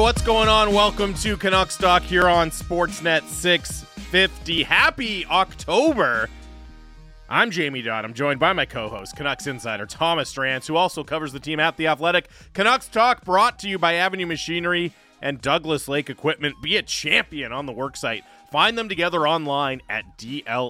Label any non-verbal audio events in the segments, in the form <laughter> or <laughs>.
What's going on? Welcome to Canucks Talk here on Sportsnet 650. Happy October. I'm Jamie Dodd. I'm joined by my co-host, Canucks insider Thomas Drance, who also covers the team at The Athletic. Canucks Talk brought to you by Avenue Machinery and Douglas Lake Equipment. Be a champion on the worksite. Find them together online at dleamc.com.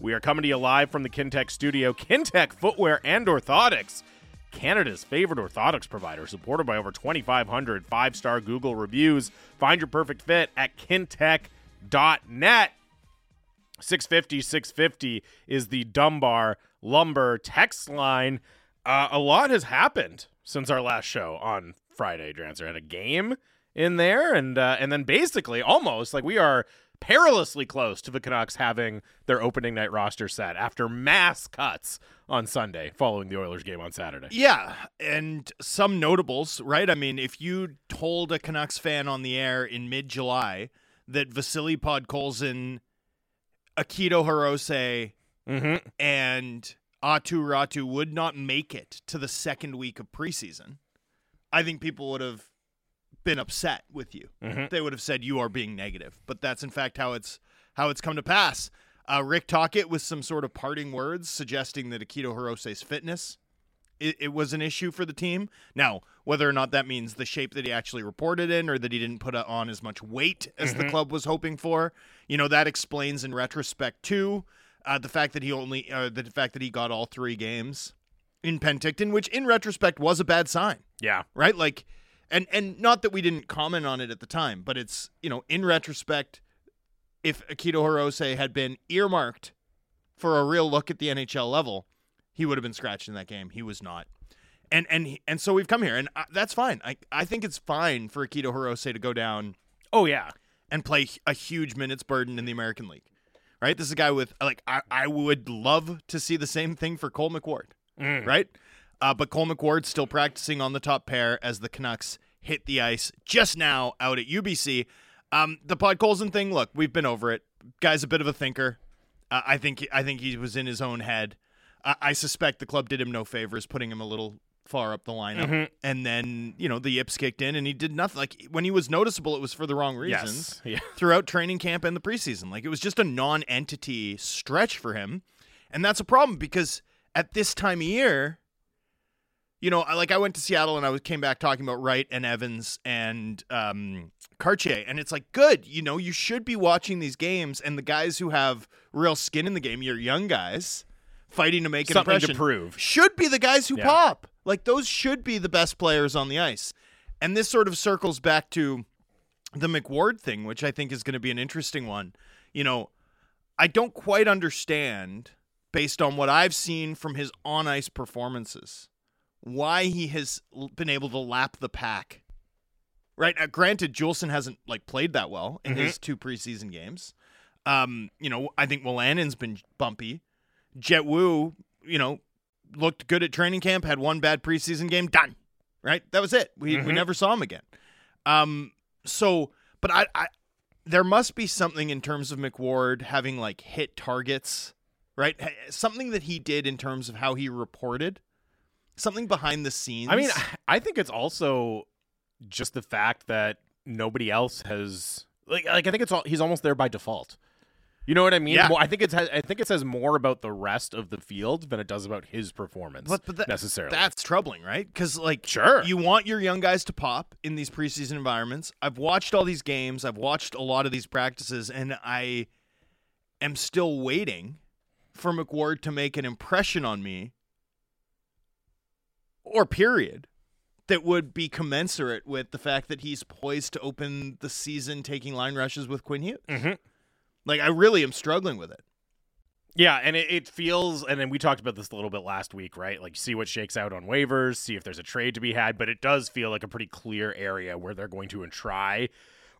We are coming to you live from the Kintec studio. Kintec Footwear and Orthotics Canada's favorite orthotics provider, supported by over 2,500 five star Google reviews. Find your perfect fit at kintec.net. 650 650 is the Dunbar Lumber text line. Uh, a lot has happened since our last show on Friday, Drancer. Had a game in there, and uh, and then basically almost like we are perilously close to the Canucks having their opening night roster set after mass cuts on Sunday following the Oilers game on Saturday. Yeah, and some notables, right? I mean, if you told a Canucks fan on the air in mid-July that Vasily Podkolzin, Akito Hirose, Mm-hmm. and Aatu Räty would not make it to the second week of preseason, I think people would have been upset with you. Mhm. They would have said you are being negative, but that's in fact how it's how it's come to pass. Uh, Rick Tocchet with some sort of parting words suggesting that Akito Hirose's fitness it, it was an issue for the team. Now, whether or not that means the shape that he actually reported in or that he didn't put on as much weight as the club was hoping for, you know, that explains in retrospect too uh, the fact that he only uh, the fact that he got all three games in Penticton, which in retrospect was a bad sign Yeah. right? Like, and and not that we didn't comment on it at the time, but it's you know in retrospect, if Akito Hirose had been earmarked for a real look at the NHL level, he would have been scratched in that game. He was not. And and and so we've come here, and uh, that's fine. I I think it's fine for Akito Hirose to go down Oh yeah. and play a huge minutes burden in the American League. Right? This is a guy with like I, I would love to see the same thing for Cole McWard. Mm. Right? Uh, but Cole McWard's still practicing on the top pair as the Canucks hit the ice just now out at UBC. Um, the Podkolzin thing, look, we've been over it. Guy's a bit of a thinker. Uh, I think I think he was in his own head. I, I suspect the club did him no favors, putting him a little far up the lineup, Mhm. and then you know the yips kicked in, and he did nothing. Like when he was noticeable, it was for the wrong reasons Yes. <laughs> Yeah. throughout training camp and the preseason. Like it was just a non-entity stretch for him, and that's a problem because at this time of year, you know, I- like I went to Seattle and I was came back talking about Wright and Evans and um, Kartye, and it's like good. You know, you should be watching these games, and the guys who have real skin in the game, your young guys fighting to make an Something to impression, prove. should be the guys who Yeah. pop. Like those should be the best players on the ice. And this sort of circles back to the McWard thing, which I think is going to be an interesting one. You know, I don't quite understand, based on what I've seen from his on ice performances, why he has been able to lap the pack. Right. Uh, granted, Juulsen hasn't like played that well in his two preseason games. Um, you know, I think Wolanin's been bumpy. Jett Woo, you know, looked good at training camp, had one bad preseason game, done. Right? That was it. We we Mhm. never saw him again. Um so but I, I there must be something in terms of McWard having like hit targets, right? Something that he did in terms of how he reported. Something behind the scenes. I mean, I think it's also just the fact that nobody else has like like I think it's all he's almost there by default. You know what I mean? Yeah. More- I think it's I think it says more about the rest of the field than it does about his performance But- but that- necessarily. That's troubling, right? Because like, Sure. you want your young guys to pop in these preseason environments. I've watched all these games. I've watched a lot of these practices, and I am still waiting for McWard to make an impression on me, or period, that would be commensurate with the fact that he's poised to open the season taking line rushes with Quinn Hughes. Mhm. Like, I really am struggling with it. Yeah, and it, it feels, and then we talked about this a little bit last week, right? Like, see what shakes out on waivers, see if there's a trade to be had, but it does feel like a pretty clear area where they're going to try,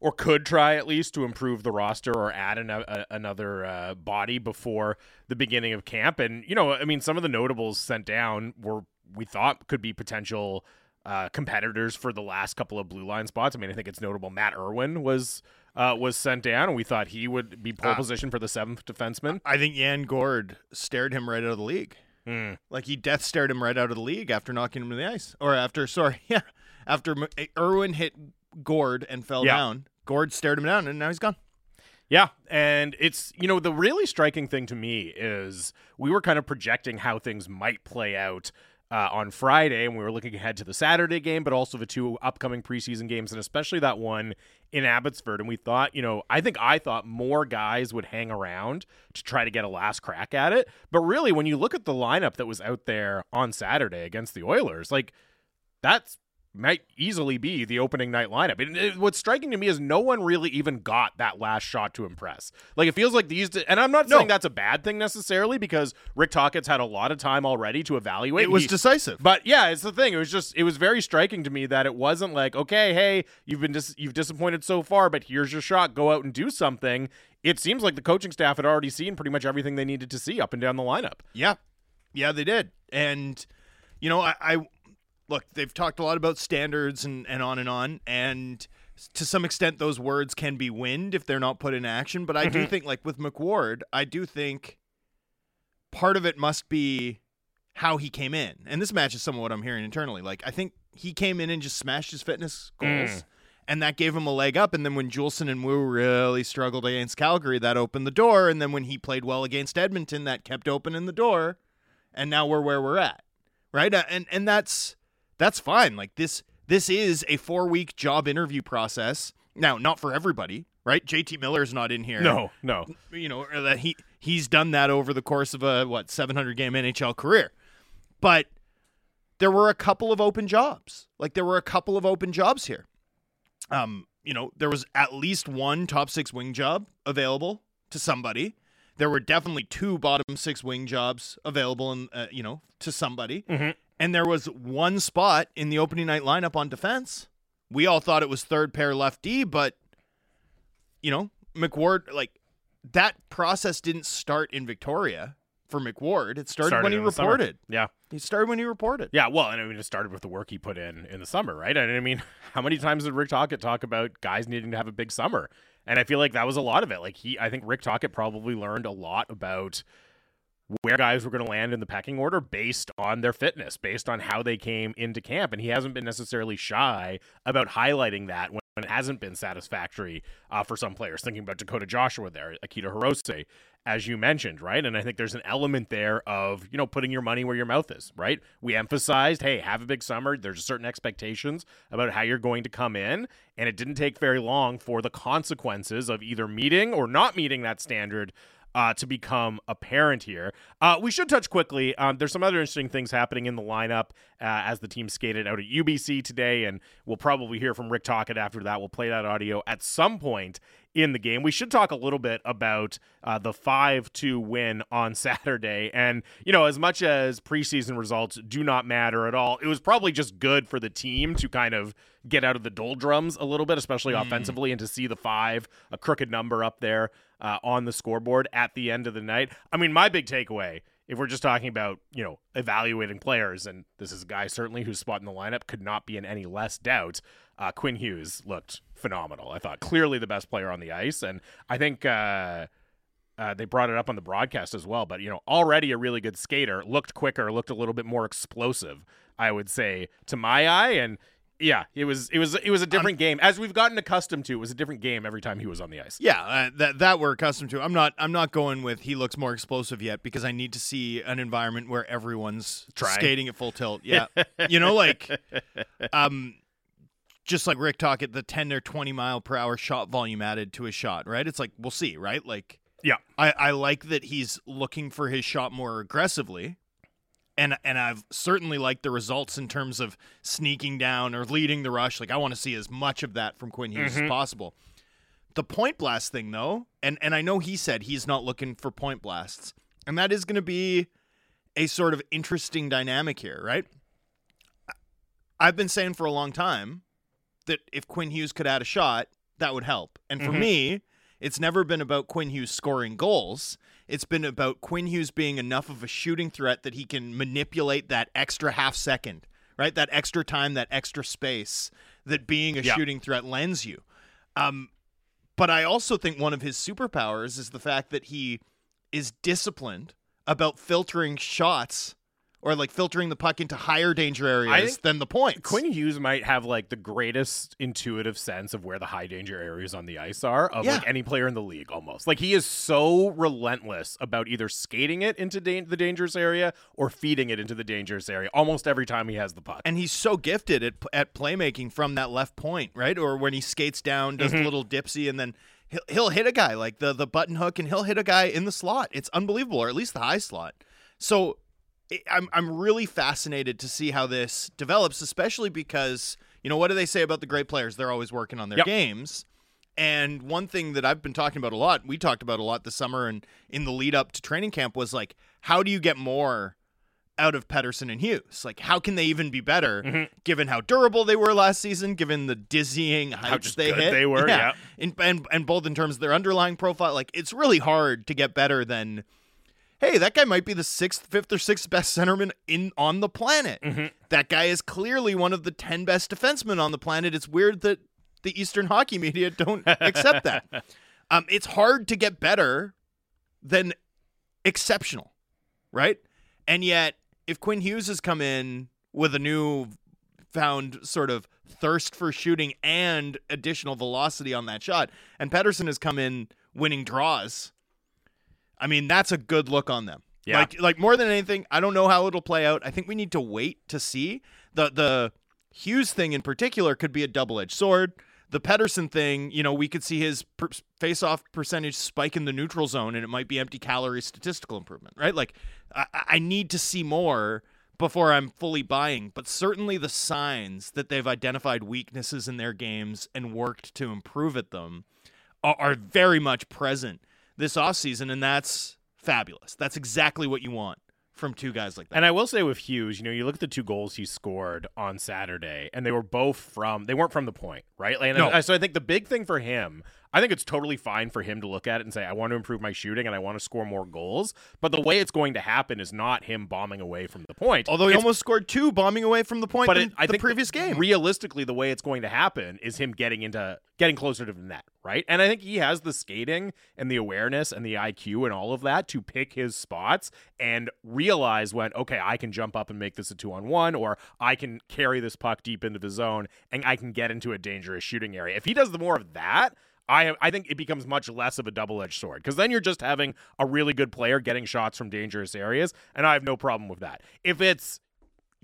or could try at least, to improve the roster or add an, a, another uh, body before the beginning of camp. And you know, I mean, some of the notables sent down were we thought could be potential uh, competitors for the last couple of blue line spots. I mean, I think it's notable Matt Irwin was uh, was sent down, and we thought he would be pole Uh, position for the seventh defenseman. I think Jan Gord stared him right out of the league. Mm. Like he death stared him right out of the league after knocking him to the ice, or after sorry, <laughs> yeah, after M- Irwin hit Gord and fell Yeah. down. Gord stared him down, and now he's gone. Yeah, and it's you know the really striking thing to me is we were kind of projecting how things might play out uh, on Friday, and we were looking ahead to the Saturday game, but also the two upcoming preseason games, and especially that one in Abbotsford. And we thought, you know, I think I thought more guys would hang around to try to get a last crack at it. But really, when you look at the lineup that was out there on Saturday against the Oilers, like that's might easily be the opening night lineup. And it- what's striking to me is no one really even got that last shot to impress. Like it feels like these, and I'm not No. saying that's a bad thing necessarily because Rick Tocchet's had a lot of time already to evaluate. It was He- decisive. but yeah, it's the thing. It was just it was very striking to me that it wasn't like, okay, hey, you've been dis- you've disappointed so far, but here's your shot. Go out and do something. It seems like the coaching staff had already seen pretty much everything they needed to see up and down the lineup. Yeah, yeah, they did. And you know, I, I look. They've talked a lot about standards and and on and on, and to some extent, those words can be wind if they're not put in action. But I do think, like with McWard, I do think part of it must be how he came in, and this matches some of what I'm hearing internally. Like I think he came in and just smashed his fitness goals. Mm. And that gave him a leg up. And then when Juulsen and Woo really struggled against Calgary, that opened the door. And then when he played well against Edmonton, that kept opening the door. And now we're where we're at, right? Uh, And and that's that's fine. Like this this is a four week job interview process. Now, not for everybody, right? JT Miller's not in here. No, no. you know that he he's done that over the course of a what 700 game NHL career. But there were a couple of open jobs. Like there were a couple of open jobs here. Um, you know, there was at least one top 6 wing job available to somebody. There were definitely two bottom 6 wing jobs available and uh, you know, to somebody. Mhm. And there was one spot in the opening night lineup on defense. We all thought it was third pair left D, but you know, McWard like that process didn't start in Victoria for McWard. It started, Started when he reported. Yeah. He started when he reported. Yeah, well, and I mean, it started with the work he put in in the summer, right? And I mean, <laughs> how many times did Rick Tocchet talk about guys needing to have a big summer? And I feel like that was a lot of it. Like he, I think Rick Tocchet probably learned a lot about where guys were going to land in the pecking order based on their fitness, based on how they came into camp, and he hasn't been necessarily shy about highlighting that when it hasn't been satisfactory uh, for some players. Thinking about Dakota Joshua there, Akito Hirose, as you mentioned, right? And I think there's an element there of, you know, putting your money where your mouth is, right? We emphasized, hey, have a big summer. There's certain expectations about how you're going to come in. And it didn't take very long for the consequences of either meeting or not meeting that standard uh, to become apparent here. Uh, we should touch quickly. Um, there's some other interesting things happening in the lineup uh, as the team skated out at UBC today, and we'll probably hear from Rick Tocchet after that. We'll play that audio at some point in the game. We should talk a little bit about uh, the 5 2 win on <laughs> Saturday. And, you know, as much as preseason results do not matter at all, it was probably just good for the team to kind of get out of the doldrums a little bit, especially offensively, and to see the five, a crooked number up there uh, on the scoreboard at the end of the night. I mean, my big takeaway, if we're just talking about, you know, evaluating players, and this is a guy certainly whose spot in the lineup could not be in any less doubt, uh, Quinn Hughes looked phenomenal. I thought clearly the best player on the ice. And I think. Uh, uh, they brought it up on the broadcast as well, but you know, already a really good skater, looked quicker, looked a little bit more explosive, I would say, to my eye. And yeah, it was it was it was a different game as we've gotten accustomed to. It was a different game every time he was on the ice. Yeah, uh, that that we're accustomed to. I'm not I'm not going with he looks more explosive yet because I need to see an environment where everyone's Trying. skating at full tilt. <laughs> Yeah. you know like um just like Rick talk at the 10 or 20 mile per hour shot volume added to his shot, right? It's like we'll see, right? Like Yeah. I I like that he's looking for his shot more aggressively. And and I've certainly liked the results in terms of sneaking down or leading the rush. Like I want to see as much of that from Quinn Hughes Mhm. as possible. The point blast thing though, and and I know he said he's not looking for point blasts. And that is going to be a sort of interesting dynamic here, right? I've been saying for a long time that if Quinn Hughes could add a shot, that would help. And for Mhm. me, it's never been about Quinn Hughes scoring goals. It's been about Quinn Hughes being enough of a shooting threat that he can manipulate that extra half second, right? That extra time, that extra space that being a Yeah. shooting threat lends you. Um, but I also think one of his superpowers is the fact that he is disciplined about filtering shots or like filtering the puck into higher danger areas than the points. Quinn Hughes might have like the greatest intuitive sense of where the high danger areas on the ice are of Yeah. like any player in the league almost. Like he is so relentless about either skating it into da- the dangerous area or feeding it into the dangerous area almost every time he has the puck. and he's so gifted at at playmaking from that left point, right? Or when he skates down, does Mm-hmm. a little dipsy, and then he'll, he'll hit a guy like the the button hook, and he'll hit a guy in the slot. It's unbelievable, or at least the high slot. So I'm I'm really fascinated to see how this develops, especially because you know what do they say about the great players? They're always working on their Yep. games. And one thing that I've been talking about a lot, we talked about a lot this summer and in the lead up to training camp was like, how do you get more out of Pettersson and Hughes? Like, how can they even be better Mhm. given how durable they were last season, given the dizzying heights they hit? they were, <laughs> yeah. In, and, and both in terms of their underlying profile. Like, it's really hard to get better than, hey, that guy might be the sixth, fifth, or sixth best centerman in on the planet. Mhm. That guy is clearly one of the 10 best defensemen on the planet. It's weird that the Eastern hockey media don't accept that. <laughs> Um, it's hard to get better than exceptional, right? And yet, if Quinn Hughes has come in with a new found sort of thirst for shooting and additional velocity on that shot, and Pettersson has come in winning draws, I mean, that's a good look on them. Yeah. Like, like more than anything, I don't know how it'll play out. I think we need to wait to see. The the Hughes thing in particular could be a double edged sword. The Pettersson thing, you know, we could see his per- face-off percentage spike in the neutral zone, and it might be empty calorie statistical improvement, right? Like, I, I need to see more before I'm fully buying. But certainly, the signs that they've identified weaknesses in their games and worked to improve at them are, are very much present this offseason, and that's fabulous. That's exactly what you want from two guys like that. And I will say with Hughes, you know, you look at the two goals he scored on Saturday, and they were both from they weren't from the point, right? Like, and No. I- so I think the big thing for him, I think it's totally fine for him to look at it and say, I want to improve my shooting and I want to score more goals. But the way it's going to happen is not him bombing away from the point. Although he It's almost scored two bombing away from the point but in it, I the think previous game. Realistically, the way it's going to happen is him getting into getting closer to the net, right? And I think he has the skating and the awareness and the IQ and all of that to pick his spots and realize when okay, I can jump up and make this a two on one, or I can carry this puck deep into the zone and I can get into a dangerous shooting area. If he does the more of that. I, I think it becomes much less of a double edged sword because then you're just having a really good player getting shots from dangerous areas, and I have no problem with that. If it's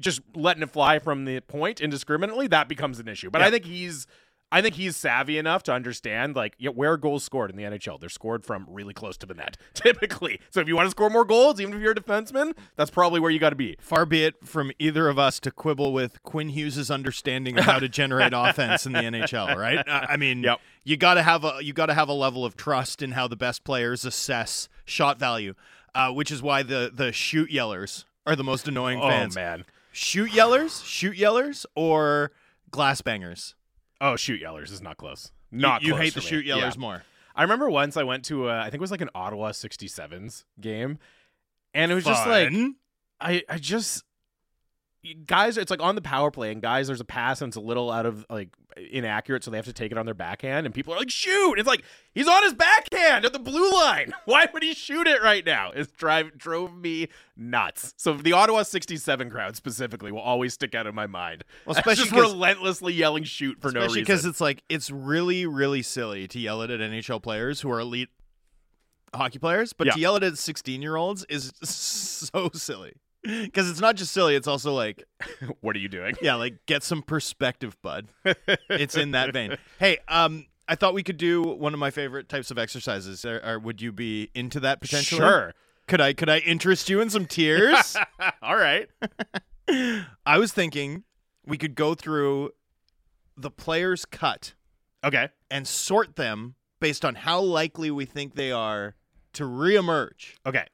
just letting it fly from the point indiscriminately, that becomes an issue. But Yeah. I think he's I think he's savvy enough to understand like yeah, where are goals scored in the NHL. They're scored from really close to the net, <laughs> typically. So if you want to score more goals, even if you're a defenseman, that's probably where you got to be. Far be it from either of us to quibble with Quinn Hughes' understanding of how to generate <laughs> offense in the NHL, right? I mean, Yep. you got to have a you got to have a level of trust in how the best players assess shot value, uh, which is why the the shoot yellers are the most annoying Oh fans. man. Shoot yellers, shoot yellers, or glass bangers. Oh, shoot yellers is not close. You- Not you, close hate the me. shoot Yeah. yellers more. I remember once I went to a, I think it was like an Ottawa 67s game, and it was just like I I just guys it's like on the power play and guys there's a pass and it's a little out of like inaccurate so they have to take it on their backhand and people are like shoot! It's like he's on his backhand at the blue line. <laughs> Why would he shoot it right now? It drive drove me nuts. So the ottawa 67 crowd specifically will always stick out in my mind. Well, <laughs> especially just relentlessly yelling shoot for no reason. because it's like it's really, really silly to yell it at NHL players who are elite hockey players, but Yeah. to yell it at sixteen-year-olds is <laughs> so silly. <laughs> Because it's not just silly; it's also like, <laughs> what are you doing yeah, like get some perspective, bud. <laughs> it's in that vein. Hey, um, I thought we could do one of my favorite types of exercises. Or, or would you be into that potentially? sure Could I? Could I interest you in some tiers? all right I was thinking we could go through the players' cut okay and sort them based on how likely we think they are to reemerge. okay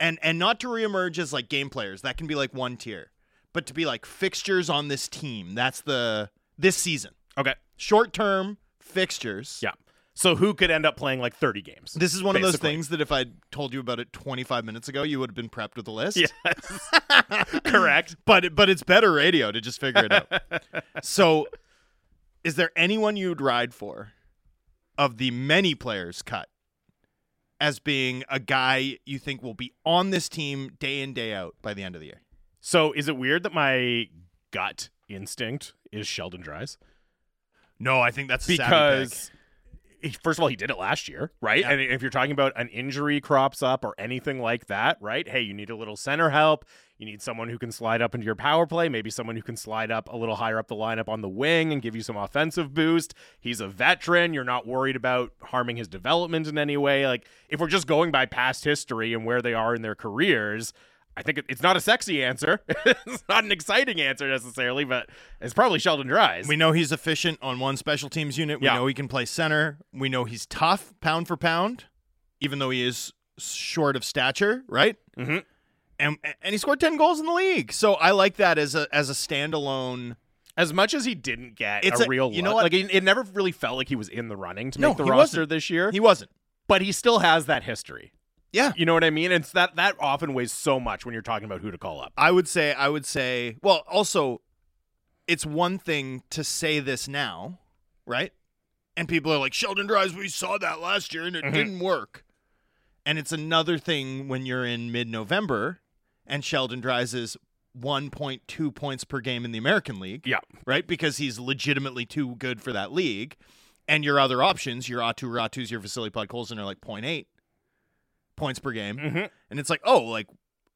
And and not to reemerge as like game players. That can be like one tier. But to be like fixtures on this team. That's the this season. okay Short-term fixtures. yeah so who could end up playing like 30 games This is one of those things that if I'd told you about it 25 minutes ago, you would have been prepped with a list. yes <laughs> correct <laughs> But but it's better radio to just figure it out. <laughs> so, is there anyone you'd ride for of the many players cut as being a guy you think will be on this team day in day out by the end of the year? So is it weird that my gut instinct is Sheldon Dries? No, I think that's a savvy pick. because first of all, he did it last year, right? Yeah. And if you're talking about an injury crops up or anything like that, right? Hey, you need a little center help. You need someone who can slide up into your power play, maybe someone who can slide up a little higher up the lineup on the wing and give you some offensive boost. He's a veteran. You're not worried about harming his development in any way. Like, if we're just going by past history and where they are in their careers, I think it's not a sexy answer. <laughs> it's not an exciting answer necessarily, but it's probably Sheldon Dries. We know he's efficient on one special teams unit. We Yeah. know he can play center. We know he's tough pound for pound, even though he is short of stature, right? Mhm. And and he scored ten goals in the league. So I like that as a as a standalone. As much as he didn't get It's a, a- real you know what? like it, it never really felt like he was in the running to No, make the roster wasn't. this year. He wasn't. but he still has that history. Yeah. You know what I mean? It's that that often weighs so much when you're talking about who to call up. I would say I would say well also it's one thing to say this now, right? And people are like Sheldon Dries, we saw that last year and it Mhm. didn't work. And it's another thing when you're in mid-November and Sheldon Dries is 1.2 points per game in the American League, Yeah. right? Because he's legitimately too good for that league. And your other options, your Aatu Rätys, your Vasily Podkolzin are like 0.8 points per game. Mhm. And it's like, oh, like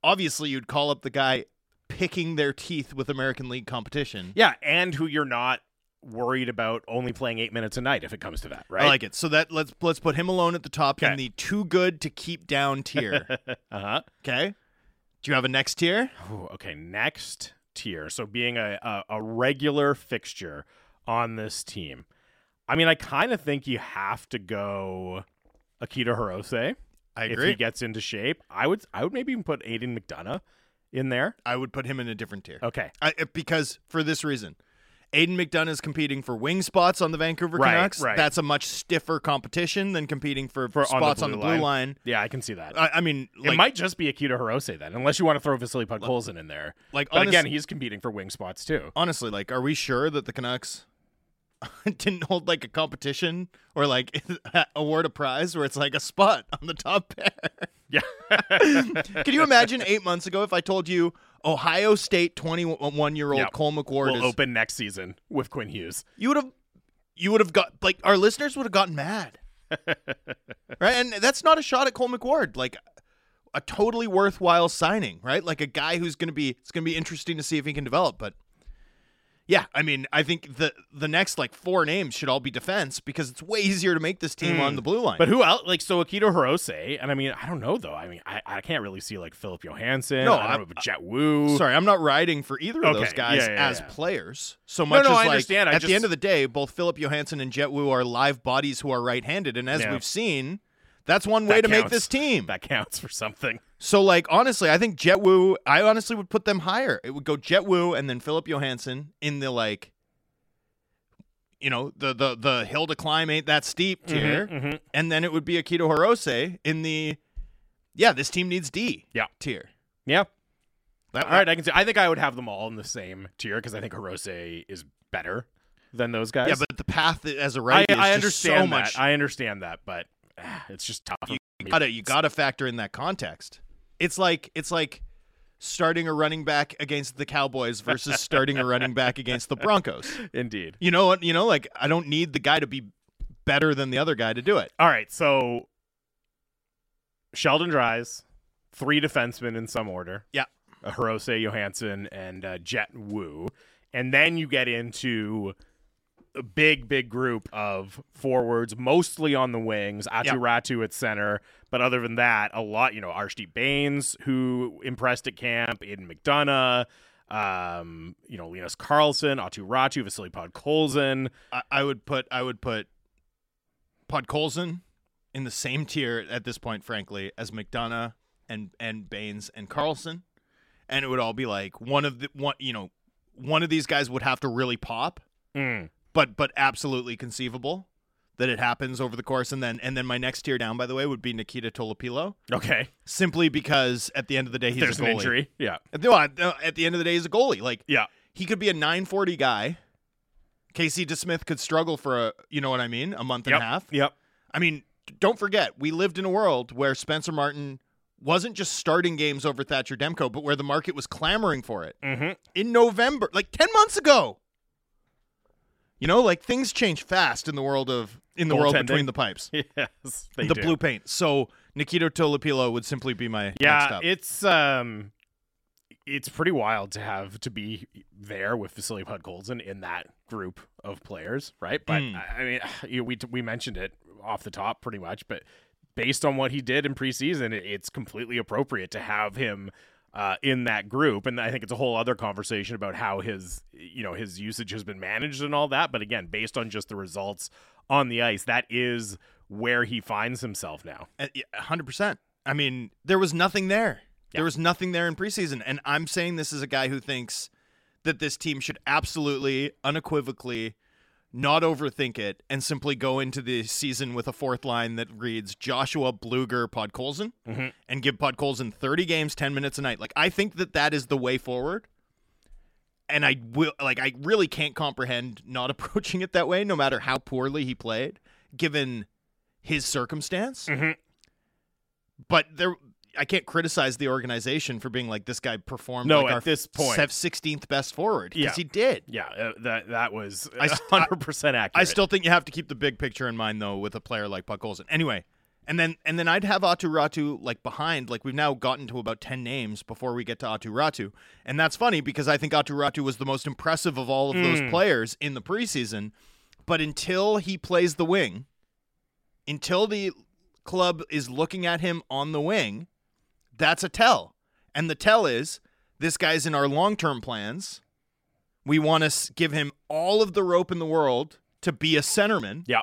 obviously you'd call up the guy picking their teeth with American League competition. Yeah, and who you're not worried about only playing eight minutes a night if it comes to that, right? I like it. So that let's let's put him alone at the top Okay. in the too good to keep down tier. <laughs> uh huh. okay. Do you have a next tier? Okay, next tier. So being a, a, a regular fixture on this team. I mean, I kind of think you have to go Akito Hirose I if he gets into shape. I would I would maybe even put Aidan McDonough in there. I would put him in a different tier. Okay. I, because for this reason. Aidan McDonough is competing for wing spots on the Vancouver Right, Canucks. right. That's a much stiffer competition than competing for, For- on the spots on the blue blue line. line. Yeah, I can see that. I, I mean, like, it might just be Akito Hirose then, unless you want to throw Vasily Podkolzin in there. like But honest- again, he's competing for wing spots too. honestly, like, are we sure that the Canucks <laughs> didn't hold like a competition or like <laughs> award a prize where it's like a spot on the top <laughs> pair? Yeah. Can you imagine eight months ago if I told you Ohio State 21 year old Yep. Cole McWard we'll is, open next season with Quinn Hughes. you would have, you would have got like our listeners would have gotten mad, right? And that's not a shot at Cole McWard, like a totally worthwhile signing, right? Like a guy who's going to be, it's going to be interesting to see if he can develop, but. Yeah, I mean, I think the the next like four names should all be defense because it's way easier to make this team Mm. on the blue line. But who else? Like, so Akito Hirose, and I mean, I don't know though. I mean, I, I can't really see like Filip Johansson. No, I don't I'm- know Jett Woo. Sorry, I'm not riding for either of those guys yeah, yeah, as yeah. players so much no, as I like understand. I at just- the end of the day, both Filip Johansson and Jett Woo are live bodies who are right-handed, and as we've seen, that's one way That to make this team. That counts for something. So, like, honestly, I think Jett Woo. I honestly would put them higher. It would go Jett Woo and then Filip Johansson in the like, you know, the the the hill to climb ain't that steep tier, Mhm. and then it would be Akito Hirose in the, yeah, this team needs D Yeah. tier. Yeah. That, All right, I can see. I think I would have them all in the same tier because I think Hirose is better than those guys. Yeah, but the path as a right is I just understand so that. much. I understand that, but ah, it's just tough. you gotta you gotta factor in that context. It's like it's like starting a running back against the Cowboys versus <laughs> starting a running back against the Broncos. Indeed. You know what? You know, like I don't need the guy to be better than the other guy to do it. All right, so Sheldon Dries, three defensemen in some order. Yeah. Uh, Hirose Johansson and uh, Jett Woo. And then you get into a big, big group of forwards, mostly on the wings. Atu Yeah. Ratu at center. But other than that, a lot, you know, Arshdeep Bains, who impressed at camp, Aidan McDonough, um, you know, Linus Karlsson, Aatu Räty, Vasily Podkolzin. I, I would put I would put Podkolzin in the same tier at this point, frankly, as McDonough and and Bains and Karlsson, and it would all be like one of the one you know one of these guys would have to really pop. Mm. But but absolutely conceivable that it happens over the course and then and then my next tier down by the way would be Nikita Tolopilo Okay. simply because at the end of the day he's There's a an goalie. injury. Yeah. At the, at the end of the day he's a goalie like Yeah. he could be a 940 guy Casey DeSmith could struggle for a you know what I mean a month and Yep. a half Yep. I mean don't forget we lived in a world where Spencer Martin wasn't just starting games over Thatcher Demko, but where the market was clamoring for it Mm-hmm. in November, like 10 months ago. You know, like things change fast in the world of in the world Goaltending. between the pipes. <laughs> Yes, the do. blue paint. So Nikita Tolopilo would simply be my next Yeah, up. it's um, it's pretty wild to have to be there with Vasily Podkolzin in that group of players, right? But Mm. I I mean, <sighs> you know, we we mentioned it off the top pretty much, but based on what he did in preseason, it's completely appropriate to have him. Uh, in that group, and I think it's a whole other conversation about how his, you know, his usage has been managed and all that. But again, based on just the results on the ice, that is where he finds himself now. Uh, 100%. I mean, there was nothing there. Yeah. There was nothing there in preseason. And I'm saying this is a guy who thinks that this team should absolutely, unequivocally not overthink it and simply go into the season with a fourth line that reads Joshua Blueger Podkolzin Mhm. and give Podkolzin 30 games, 10 minutes a night. Like, I think that that is the way forward. And I will, like, I really can't comprehend not <laughs> approaching it that way, no matter how poorly he played, given his circumstance Mhm. but there I can't criticize the organization for being like this guy performed No, like at our this point. 16th best forward because Yeah. he did. Yeah, uh, that that was <laughs> hundred percent accurate. I still think you have to keep the big picture in mind though with a player like Podkolzin. Anyway, and then and then I'd have Aatu Räty like behind like we've now gotten to about 10 names before we get to Aatu Räty. And that's funny because I think Aatu Räty was the most impressive of all of those Mm. players in the preseason, but until he plays the wing, until the club is looking at him on the wing, that's a tell. And the tell is this guy's in our long term plans. We want to give him all of the rope in the world to be a centerman, yeah,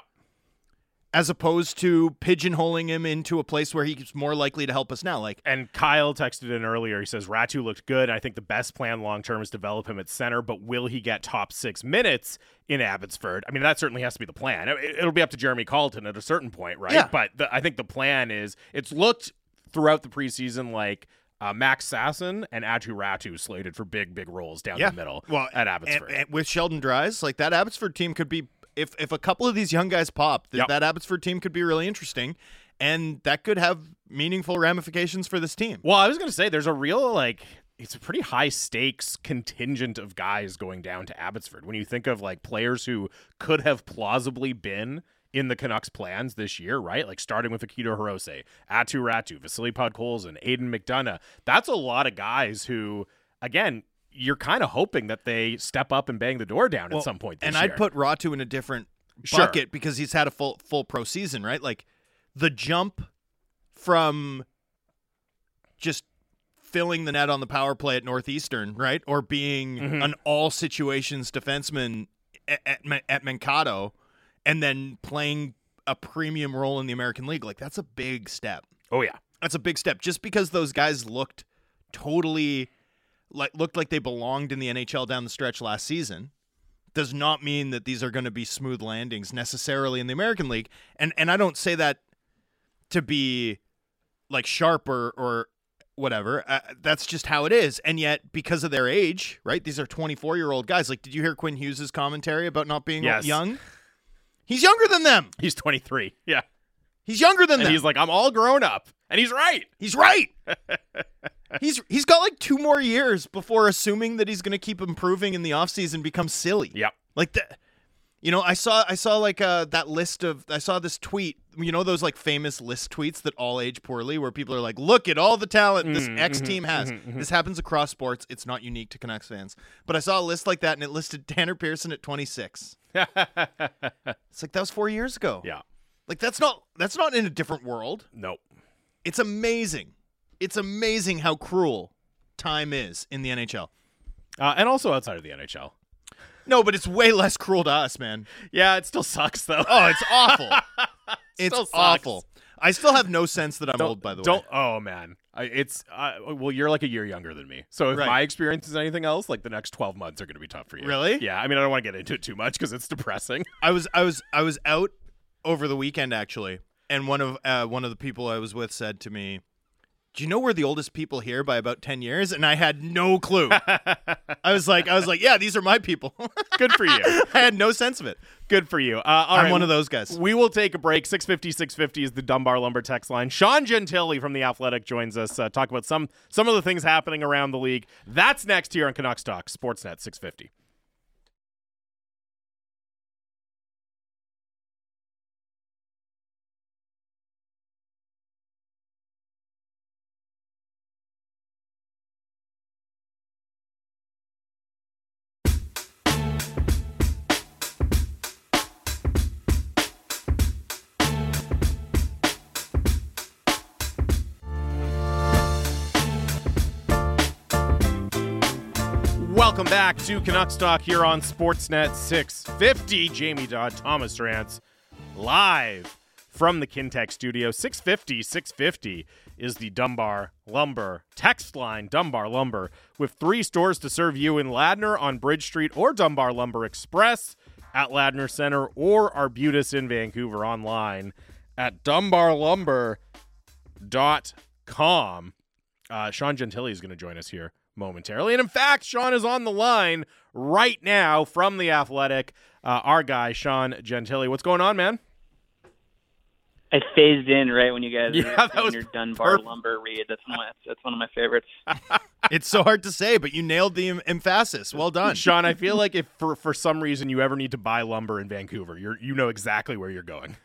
as opposed to pigeonholing him into a place where he's more likely to help us now. Like, and Kyle texted in earlier. He says Räty looked good. I think the best plan long term is develop him at center, but will he get top six minutes in Abbotsford? I mean, that certainly has to be the plan. It- It'll be up to Jeremy Colliton at a certain point, right? Yeah. But the, I think the plan is it's looked throughout the preseason like. Uh, Max Sasson and Aatu Räty slated for big, big roles down Yeah. the middle well, at and, Abbotsford. and with Sheldon Dries, like that Abbotsford team could be if if a couple of these young guys pop, th- Yep. that Abbotsford team could be really interesting, and that could have meaningful ramifications for this team. Well, I was going to say there's a real like it's a pretty high stakes contingent of guys going down to Abbotsford. When you think of like players who could have plausibly been in the Canucks plans this year, right? Like starting with Akito Hirose, Aatu Räty, Vasily Podkolzin, Aidan McDonough. That's a lot of guys who, again, you're kind of hoping that they step up and bang the door down Well, at some point this and year. I'd put Räty in a different Sure. bucket because he's had a full full pro season, right? Like the jump from just filling the net on the power play at Northeastern, right, or being Mhm. an all situations defenseman at, at, at Mankato, and then playing a premium role in the American League, like that's a big step. oh yeah. That's a big step. Just because those guys looked totally like looked like they belonged in the NHL down the stretch last season does not mean that these are going to be smooth landings necessarily in the American League. And and I don't say that to be like sharp or or whatever. Uh, that's just how it is. And yet because of their age, right? These are 24-year-old guys. Like did you hear Quinn Hughes' commentary about not being Yes. young? He's younger than them. He's 23. Yeah. He's younger than And them. he's like, I'm all grown up. And he's right. He's right. <laughs> he's he's got like two more years before assuming that he's going to keep improving in the offseason becomes silly. Yep. Like that you know, I saw I saw like uh that list of I saw this tweet, you know those like famous list tweets that all age poorly where people are like, "Look at all the talent this Mhm, X mhm, team has." mhm, mhm. This happens across sports. It's not unique to Canucks fans. But I saw a list like that and it listed <laughs> Tanner Pearson at 26. It's like that was 4 years ago. yeah. Like that's not that's not in a different world. Nope. It's amazing. It's amazing how cruel time is in the NHL. Uh, and also outside of the NHL. No, but it's way less cruel to us, man. Yeah, it still sucks though. Oh, it's awful. <laughs> it's Still sucks. awful. I still have no sense that I'm Don't- old, by the don't, way. Oh man, I, it's uh, well, you're like a year younger than me. So if Right. my experience is anything else, like the next 12 months are going to be tough for you. Really? Yeah. I mean, I don't want to get into it too much because it's depressing. <laughs> I was I was I was out over the weekend actually, and one of uh, one of the people I was with said to me, do you know we're the oldest people here by about 10 years? And I had no clue. I was like, I was like, yeah, these are my people. <laughs> Good for you. <laughs> I had no sense of it. Good for you. Uh, I'm right, one of those guys. We will take a break. 650 650 is the Dunbar Lumber text line. Sean Gentile from The Athletic joins us. Uh, talk about some some of the things happening around the league. That's next here on Canucks Talk, Sportsnet 650. Welcome back to Canucks Talk here on Sportsnet 650. Jamie Dodd, Thomas Drance, live from the Kintec studio. 650, 650 is the Dunbar Lumber text line. Dunbar Lumber with three stores to serve you in Ladner on Bridge Street or Dunbar Lumber Express at Ladner Center or Arbutus in Vancouver online at dunbarlumber.com. Uh, Sean Gentile is going to join us here momentarily. And in fact, Sean is on the line right now from the Athletic. Uh, our guy, Sean Gentile. What's going on, man? I phased in right when you guys <laughs> Yeah, were that doing your Dunbar perfect. lumber read. That's one of my, that's one of my favorites. <laughs> It's so hard to say, but you nailed the em- emphasis. Well done. Sean, I feel like if for, for some reason you ever need to buy lumber in Vancouver, you're you know exactly where you're going.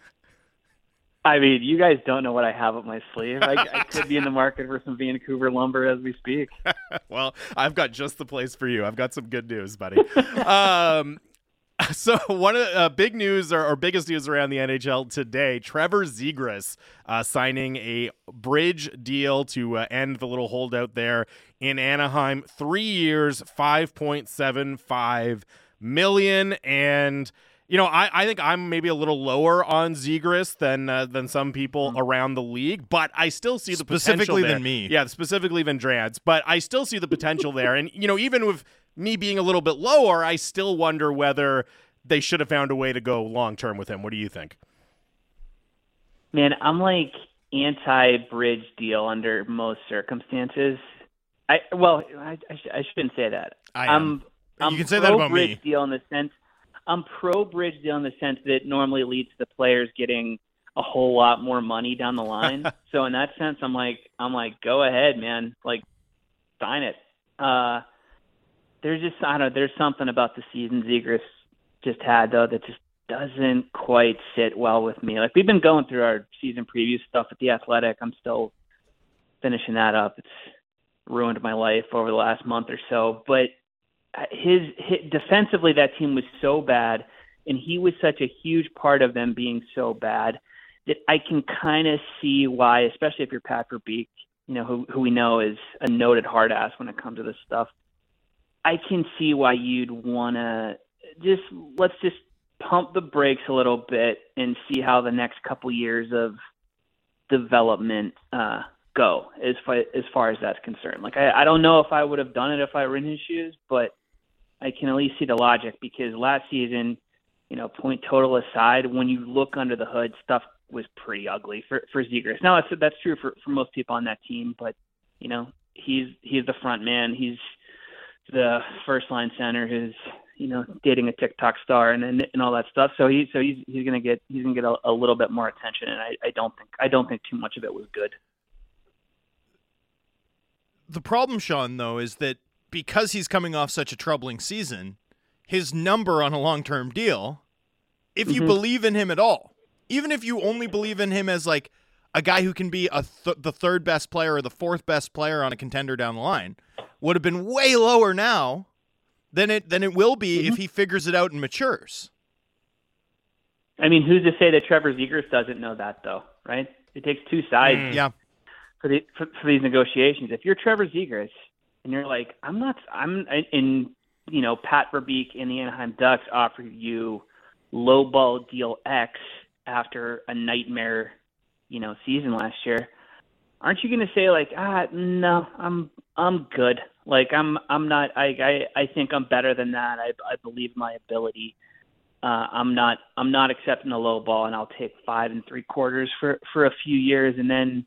I mean, you guys don't know what I have up my sleeve. I, I could be in the market for some Vancouver lumber as we speak. <laughs> well, I've got just the place for you. I've got some good news, buddy. um, <laughs> so one of the uh, big news or, or biggest news around the NHL today: Trevor Zegras uh, signing a bridge deal to uh, end the little holdout there in Anaheim. Three years, five point seven five million, and you know, I, I think I'm maybe a little lower on Zegras than uh, than some people around the league, but I still see the potential Specifically there. than me. Yeah, specifically than Drance, but I still see the potential there. And you know, even with me being a little bit lower, I still wonder whether they should have found a way to go long term with him. What do you think? Man, I'm like anti-bridge deal under most circumstances. I well, I, I, sh- I shouldn't say that. I am. I'm, I'm You can say that about pro-bridge me. deal in the sense I'm pro-bridge deal in the sense that it normally leads to the players getting a whole lot more money down the line. <laughs> so in that sense, I'm like I'm like go ahead, man. Like sign it. Uh, there's just I don't know. There's something about the season Zegras just had though that just doesn't quite sit well with me. Like we've been going through our season preview stuff at the Athletic. I'm still finishing that up. It's ruined my life over the last month or so. But his, his defensively, that team was so bad, and he was such a huge part of them being so bad that I can kind of see why, especially if you're Pat Verbeek, you know, who who we know is a noted hard ass when it comes to this stuff. I can see why you'd want to just let's just pump the brakes a little bit and see how the next couple years of development uh, go as far as far as that's concerned. Like I, I don't know if I would have done it if I were in his shoes, but I can at least see the logic because last season, you know, point total aside, when you look under the hood, stuff was pretty ugly for for Zegras. Now that's that's true for for most people on that team, but you know, he's he's the front man. He's the first line center who's you know dating a TikTok star and and, and all that stuff. So he so he's he's gonna get he's gonna get a, a little bit more attention, and I, I don't think I don't think too much of it was good. The problem, Sean, though, is that because he's coming off such a troubling season, his number on a long term deal, if you Mhm. believe in him at all, even if you only believe in him as like a guy who can be a th- the third best player or the fourth best player on a contender down the line, would have been way lower now than it than it will be if he figures it out and matures. I mean, who's to say that Trevor Zegras doesn't know that though, right? It takes two sides Mm. Yeah. for the for, for these negotiations. If you're Trevor Zegras and you're like, I'm not, I'm in, you know, Pat Verbeek and the Anaheim Ducks offer you low ball deal X after a nightmare, you know, season last year. Aren't you going to say like, ah, no, I'm, I'm good. Like I'm, I'm not. I, I, I think I'm better than that. I, I believe my ability. Uh, I'm not, I'm not accepting a low ball, and I'll take five and three quarters for for a few years, and then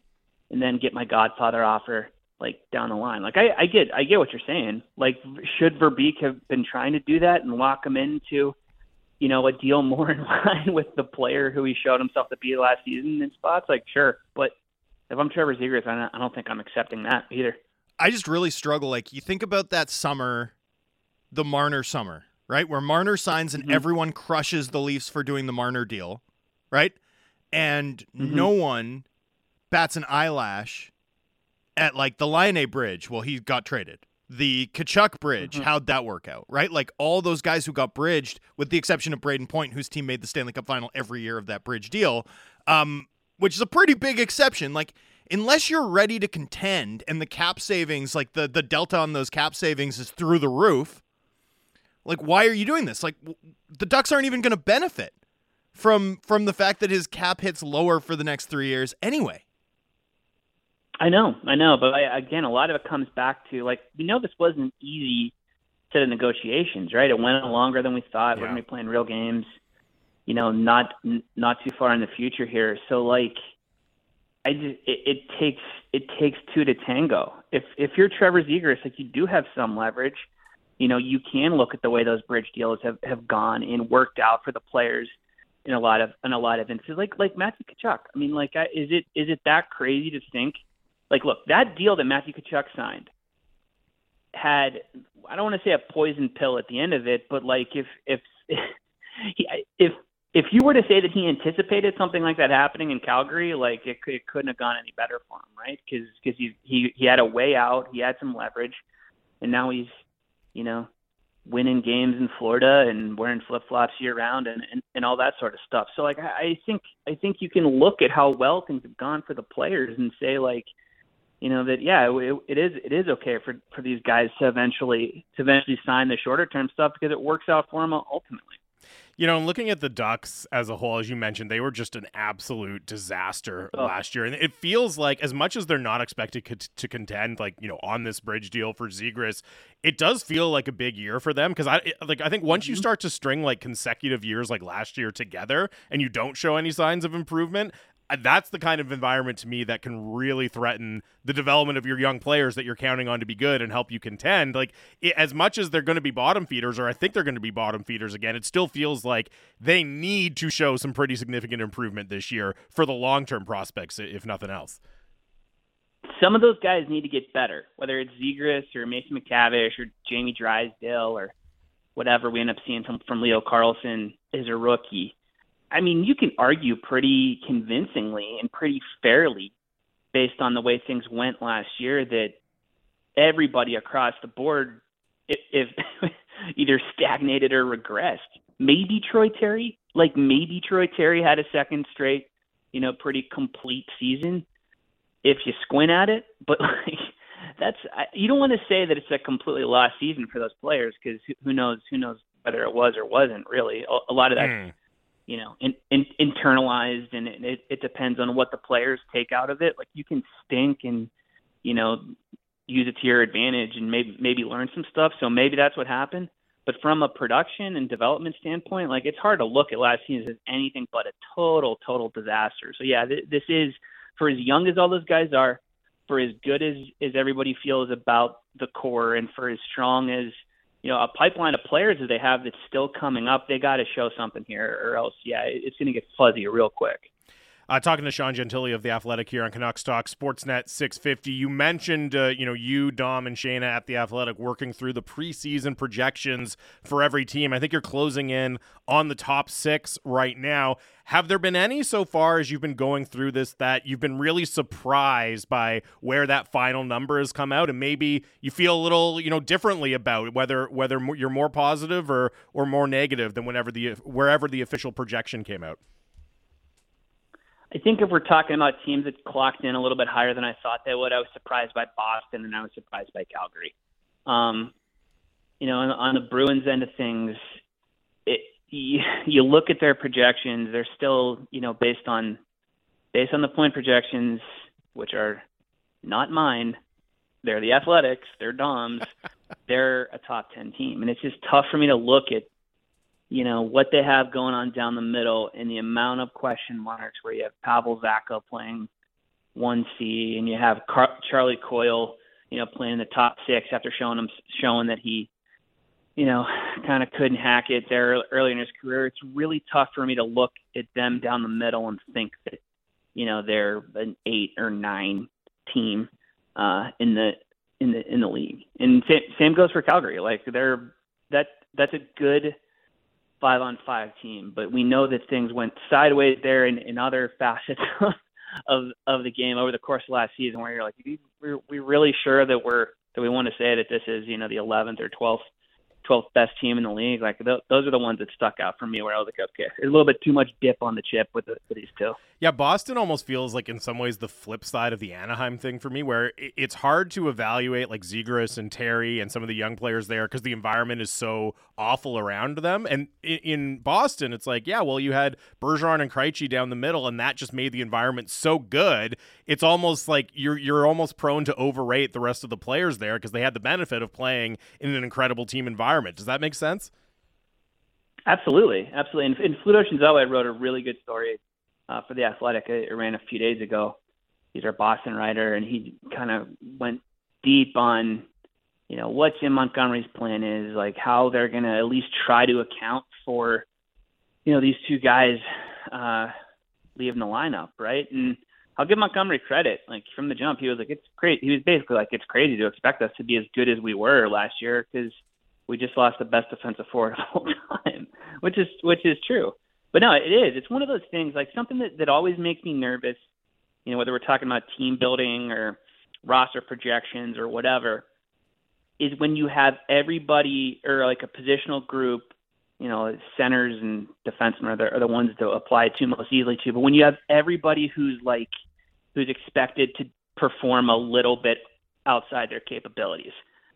and then get my Godfather offer like down the line. Like I, I get I get what you're saying. Like should Verbeek have been trying to do that and lock him into, you know, a deal more <laughs> in line with the player who he showed himself to be last season in spots? Like sure, but if I'm Trevor Zegras, I don't, I don't think I'm accepting that either. I just really struggle. Like you think about that summer, the Marner summer, right? Where Marner signs and Mhm. everyone crushes the Leafs for doing the Marner deal, right? And Mhm. no one bats an eyelash at like the A bridge. Well, he got traded. The Tkachuk bridge, Mhm. how'd that work out, right? Like all those guys who got bridged, with the exception of Brayden Point, whose team made the Stanley Cup final every year of that bridge deal, um, which is a pretty big exception. Like unless you're ready to contend and the cap savings, like the the delta on those cap savings is through the roof, like why are you doing this? Like w- the Ducks aren't even going to benefit from from the fact that his cap hits lower for the next 3 years anyway. I know, I know, but I, again, a lot of it comes back to like we know this wasn't easy set of negotiations, right? It went on longer than we thought. We're Yeah. gonna be playing real games, you know, not n- not too far in the future here. So like, I just it, it takes it takes two to tango. If if you're Trevor Zegras, like you do have some leverage, you know, you can look at the way those bridge deals have have gone and worked out for the players in a lot of in a lot of instances. Like like Matthew Tkachuk. I mean, like, I- is it is it that crazy to think? Like, look, that deal that Matthew Tkachuk signed had I don't want to say a poison pill at the end of it, but like if if <laughs> if if you were to say that he anticipated something like that happening in Calgary, like it, could, it couldn't have gone any better for him, right? Because because he he he had a way out, he had some leverage, and now he's you know winning games in Florida and wearing flip flops year round and, and and all that sort of stuff. So like I, I think I think you can look at how well things have gone for the players and say like you know that yeah it, it is it is okay for for these guys to eventually to eventually sign the shorter term stuff because it works out for them ultimately. You know, looking at the Ducks as a whole, as you mentioned, they were just an absolute disaster Oh. last year. And it feels like, as much as they're not expected co- to contend, like, you know, on this bridge deal for Zegras, it does feel like a big year for them. Because I it- like, I think once you Mhm. start to string like consecutive years like last year together and you don't show any signs of improvement, that's the kind of environment to me that can really threaten the development of your young players that you're counting on to be good and help you contend. Like it, as much as they're going to be bottom feeders, or I think they're going to be bottom feeders again, it still feels like they need to show some pretty significant improvement this year for the long term prospects, if nothing else. Some of those guys need to get better, whether it's Zegras or Mason McTavish or Jamie Drysdale or whatever we end up seeing from from Leo Carlsson as a rookie. I mean, you can argue pretty convincingly and pretty fairly based on the way things went last year that everybody across the board if, if <laughs> either stagnated or regressed. Maybe Troy Terry, like maybe Troy Terry had a second straight, you know, pretty complete season if you squint at it, but like <laughs> that's I, you don't want to say that it's a completely lost season for those players because who knows who knows whether it was or wasn't really a, a lot of that Hmm. You know in, in, internalized and it, it, depends on what the players take out of it. Like you can stink and you know use it to your advantage and maybe maybe learn some stuff. So maybe that's what happened. But from a production and development standpoint like it's hard to look at last season as anything but a total total disaster. So yeah th- this is for as young as all those guys are for as good as as everybody feels about the core and for as strong as you know a pipeline of players that they have that's still coming up they got to show something here or else yeah it's going to get fuzzy real quick Uh, talking to Sean Gentile of the Athletic here on Canucks Talk Sportsnet 650. You mentioned, uh, you know, you, Dom, and Shayna at the Athletic working through the preseason projections for every team. I think you're closing in on the top six right now. Have there been any so far as you've been going through this that you've been really surprised by where that final number has come out, and maybe you feel a little, you know, differently about whether whether you're more positive or or more negative than whenever the wherever the official projection came out? I think if we're talking about teams that clocked in a little bit higher than I thought they would, I was surprised by Boston and I was surprised by Calgary. Um, you know, on, on the Bruins end of things, it, you, you look at their projections; they're still, you know, based on based on the point projections, which are not mine. They're the Athletics. They're Doms. <laughs> they're a top ten team, and it's just tough for me to look at you know what they have going on down the middle and the amount of question marks where you have Pavel Zacha playing one C, and you have Car- Charlie Coyle, you know, playing the top six after showing him showing that he, you know, kind of couldn't hack it there early in his career. It's really tough for me to look at them down the middle and think that, you know, they're an eight or nine team uh, in the in the in the league. And same, same goes for Calgary. Like they're that that's a good five on five team, but we know that things went sideways there in, in other <laughs> facets of of the game over the course of last season, where you're like, we we really sure that we're that we want to say that this is you know the 11th or 12th 12th best team in the league. Like th- those are the ones that stuck out for me where I was like, okay, there's a little bit too much dip on the chip with, the, with these two. Yeah, Boston almost feels like in some ways the flip side of the Anaheim thing for me, where it's hard to evaluate like Zegras and Terry and some of the young players there because the environment is so awful around them. And in Boston, it's like, yeah, well, you had Bergeron and Krejci down the middle, and that just made the environment so good. It's almost like you're you're almost prone to overrate the rest of the players there because they had the benefit of playing in an incredible team environment. Does that make sense? Absolutely, absolutely. And, and Fluto Shinzawa wrote a really good story uh, for the Athletic. It ran a few days ago. He's our Boston writer, and he kind of went deep on, you know, what Jim Montgomery's plan is, like how they're going to at least try to account for, you know, these two guys uh, leaving the lineup, right? And I'll give Montgomery credit. Like from the jump, he was like, "It's great." He was basically like, "It's crazy to expect us to be as good as we were last year because we just lost the best defensive forward of all <laughs> time," which is which is true. But no, it is. It's one of those things, like something that, that always makes me nervous, you know, whether we're talking about team building or roster projections or whatever, is when you have everybody or like a positional group, you know, centers and defensemen are the, are the ones to apply to most easily to. But when you have everybody who's like, who's expected to perform a little bit outside their capabilities,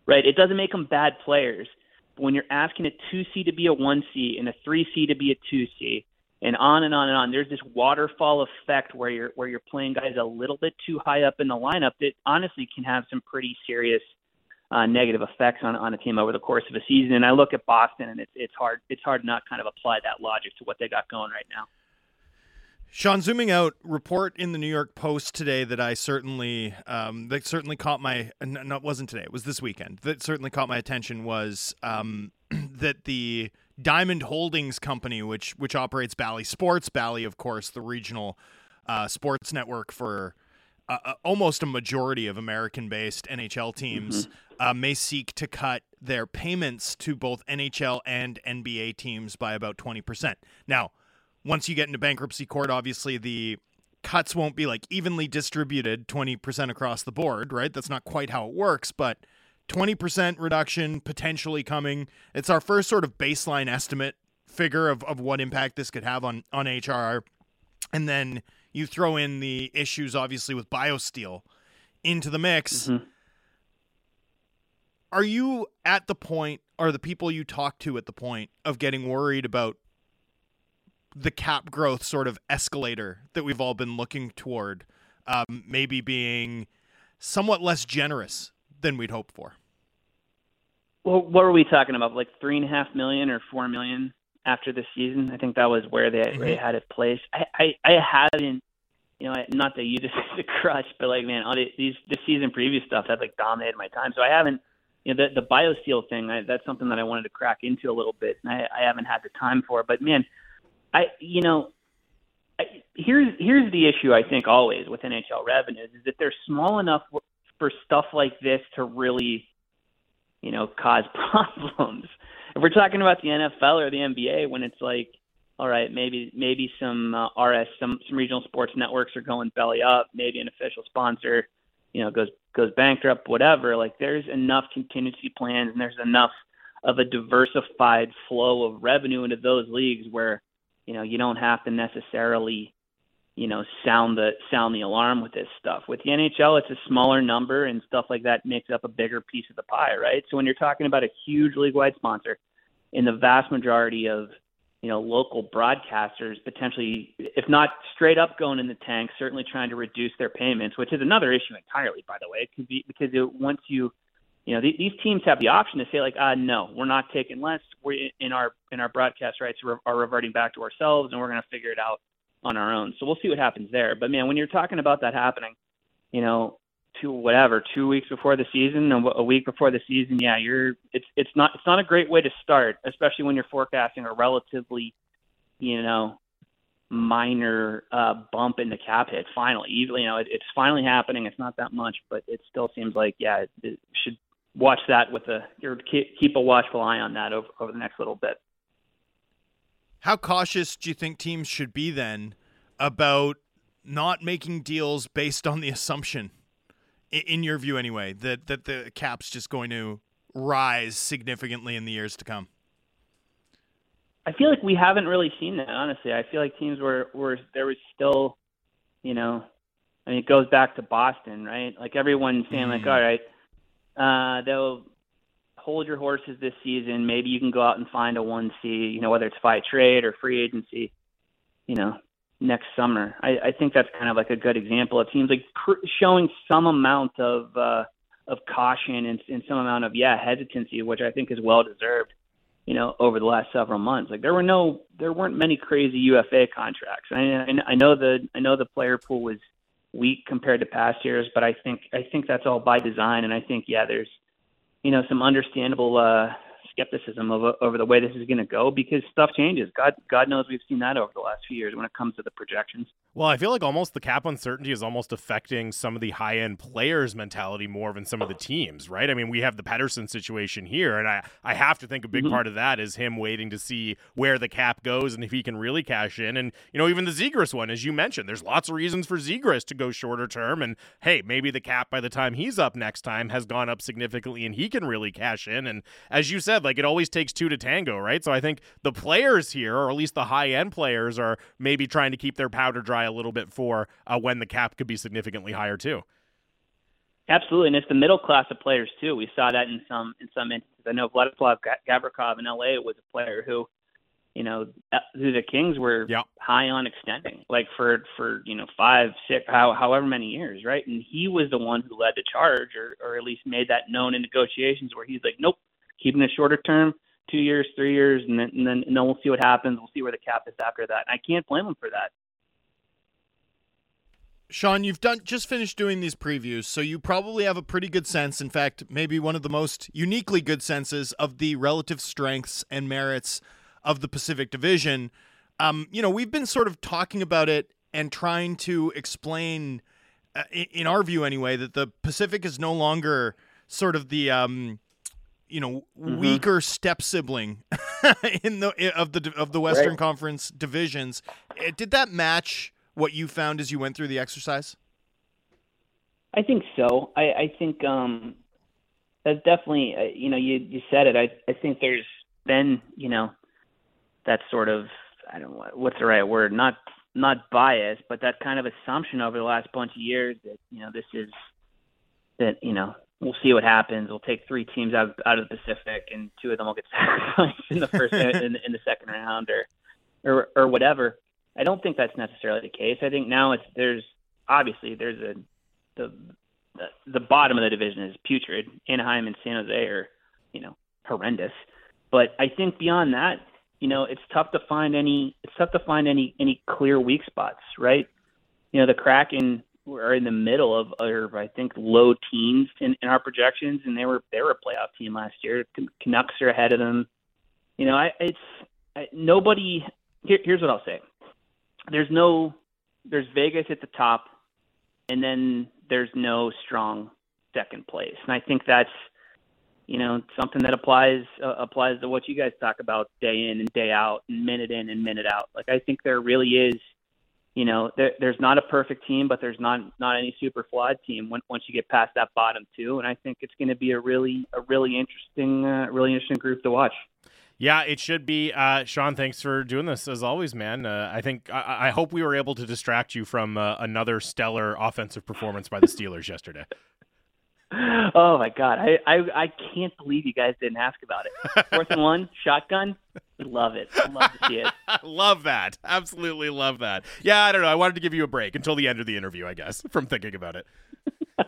right? It doesn't make them bad players But when you're asking a 2C to be a 1C and a 3C to be a 2C and on and on and on there's this waterfall effect where you're where you're playing guys a little bit too high up in the lineup that honestly can have some pretty serious uh, negative effects on on a team over the course of a season and I look at Boston and it's it's hard it's hard not kind of apply that logic to what they got going right now. Sean, zooming out, report in the New York Post today that I certainly um, that certainly caught my no, it wasn't today, it was this weekend. That certainly caught my attention was um, <clears throat> that the Diamond Holdings Company, which which operates Bally Sports, Bally, of course, the regional uh, sports network for uh, uh almost a majority of American-based NHL teams, mm-hmm. uh, may seek to cut their payments to both NHL and NBA teams by about twenty percent. Now once you get into bankruptcy court, obviously the cuts won't be like evenly distributed 20% across the board, right? That's not quite how it works, but 20% reduction potentially coming. It's our first sort of baseline estimate figure of, of what impact this could have on, on HR. And then you throw in the issues, obviously, with BioSteel into the mix. Mm-hmm. Are you at the point, are the people you talk to at the point of getting worried about the cap growth sort of escalator that we've all been looking toward, um, maybe being somewhat less generous than we'd hoped for. Well, what were we talking about? Like three and a half million or four million after the season? I think that was where they, mm-hmm. they had it placed. I, I, I haven't, you know, not that you <laughs> just the crush, but like, man, all the, these the season previous stuff that like dominated my time. So I haven't, you know, the the bio BioSteel thing. I, that's something that I wanted to crack into a little bit, and I, I haven't had the time for. But man, I you know I, here's here's the issue I think always with NHL revenues is that they're small enough for stuff like this to really you know cause <laughs> problems. If we're talking about the NFL or the NBA, when it's like, all right, maybe maybe some uh, RS, some some regional sports networks are going belly up, maybe an official sponsor, you know, goes goes bankrupt, whatever. Like there's enough contingency plans and there's enough of a diversified flow of revenue into those leagues where you know, you don't have to necessarily, you know, sound the sound the alarm with this stuff. With the NHL, it's a smaller number, and stuff like that makes up a bigger piece of the pie, right? So when you're talking about a huge league-wide sponsor, in the vast majority of you know local broadcasters potentially, if not straight up going in the tank, certainly trying to reduce their payments, which is another issue entirely, by the way, because it, once you you know, these teams have the option to say like, uh, no, we're not taking less. We're in our in our broadcast rights are reverting back to ourselves, and we're going to figure it out on our own. So we'll see what happens there. But man, when you're talking about that happening, you know, two whatever, two weeks before the season, a week before the season, yeah, you're it's it's not it's not a great way to start, especially when you're forecasting a relatively, you know, minor uh, bump in the cap hit. Finally, you know, it, it's finally happening. It's not that much, but it still seems like yeah, it, it should watch that with a or keep a watchful eye on that over over the next little bit. How cautious do you think teams should be then about not making deals based on the assumption, in your view anyway, that that the cap's just going to rise significantly in the years to come? I feel like we haven't really seen that. Honestly, I feel like teams were were there was still, you know, I mean, it goes back to Boston, right? Like everyone's saying, mm. like, all right, uh, they'll hold your horses this season. Maybe you can go out and find a one C, you know, whether it's by trade or free agency, you know, next summer. I, I think that's kind of like a good example of teams like cr- showing some amount of uh, of caution and, and some amount of yeah hesitancy, which I think is well deserved you know, over the last several months. Like there were no, there weren't many crazy UFA contracts. I, I know the, I know the player pool was weak compared to past years, but I think, I think that's all by design. And I think, yeah, there's, you know, some understandable uh, skepticism over, over the way this is going to go because stuff changes. God, God knows we've seen that over the last few years when it comes to the projections. Well, I feel like almost the cap uncertainty is almost affecting some of the high end players' mentality more than some of the teams, right? I mean, we have the Pettersson situation here, and I, I have to think a big mm-hmm. part of that is him waiting to see where the cap goes and if he can really cash in. And, you know, even the Zegras one, as you mentioned, there's lots of reasons for Zegras to go shorter term. And hey, maybe the cap by the time he's up next time has gone up significantly and he can really cash in. And as you said, like it always takes two to tango, right? So I think the players here, or at least the high end players, are maybe trying to keep their powder dry a little bit for uh, when the cap could be significantly higher too. Absolutely, and it's the middle class of players too. We saw that in some in some instances. I know Vladislav Gavrikov in LA was a player who, you know, uh, who the Kings were yep. high on extending, like for for you know five, six, how, however many years, right? And he was the one who led the charge, or or at least made that known in negotiations, where he's like, nope, keeping it shorter term, two years, three years, and then and then and then we'll see what happens. We'll see where the cap is after that. And I can't blame them for that. Sean, you've done just finished doing these previews, so you probably have a pretty good sense. In fact, maybe one of the most uniquely good senses of the relative strengths and merits of the Pacific Division. Um, you know, we've been sort of talking about it and trying to explain, uh, in our view anyway, that the Pacific is no longer sort of the um, you know mm-hmm. weaker step sibling <laughs> in the of the of the Western right. Conference divisions. Eh, did that match what you found as you went through the exercise? I think so. I, I think um, that's definitely uh, you know you you said it. I I think there's been you know that sort of I don't know what's the right word not not bias, but that kind of assumption over the last bunch of years that you know this is that you know we'll see what happens. We'll take three teams out out of the Pacific, and two of them will get <laughs> sacrificed in the first in, in the second round, or or or whatever. I don't think that's necessarily the case. I think now it's there's obviously there's a the the, bottom of the division is putrid. Anaheim and San Jose are you know horrendous, but I think beyond that, you know, it's tough to find any it's tough to find any any clear weak spots, right? You know, the Kraken are in the middle of, or I think low teens in, in our projections, and they were they were a playoff team last year. Canucks are ahead of them. You know, I it's I, nobody. Here, here's what I'll say. There's no, there's Vegas at the top, and then there's no strong second place, and I think that's you know something that applies uh, applies to what you guys talk about day in and day out, and minute in and minute out. Like I think there really is you know, there, there's not a perfect team, but there's not not any super flawed team when, once you get past that bottom two. And I think it's going to be a really a really interesting uh, really interesting group to watch. Yeah, it should be. Uh, Sean, thanks for doing this as always, man. Uh, I think I, I, hope we were able to distract you from uh, another stellar offensive performance by the Steelers yesterday. Oh my god, I, I I can't believe you guys didn't ask about it. Fourth and one, <laughs> shotgun. Love it. I love to see it. <laughs> love that. Absolutely love that. Yeah, I don't know. I wanted to give you a break until the end of the interview, I guess, from thinking about it. <laughs>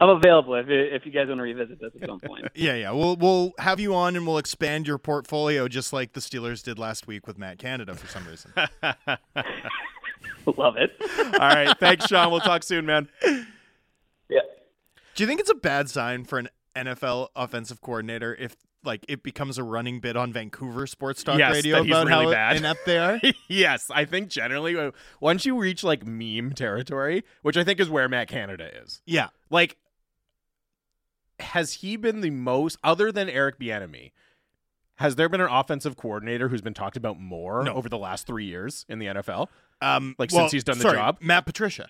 I'm available if if you guys want to revisit this at some point. yeah, yeah. We'll we'll have you on and we'll expand your portfolio just like the Steelers did last week with Matt Canada for some reason. Love it. All right. Thanks, Sean. We'll talk soon, man. Yeah. Do you think it's a bad sign for an NFL offensive coordinator if like it becomes a running bit on Vancouver sports talk Yes, radio about really how bad. inept they are? <laughs> yes, I think generally uh, once you reach like meme territory, which I think is where Matt Canada is, yeah. like, has he been the most, other than Eric Bieniemy, has there been an offensive coordinator who's been talked about more No. over the last three years in the NFL? Um, Like, well, since he's done the job? Matt Patricia.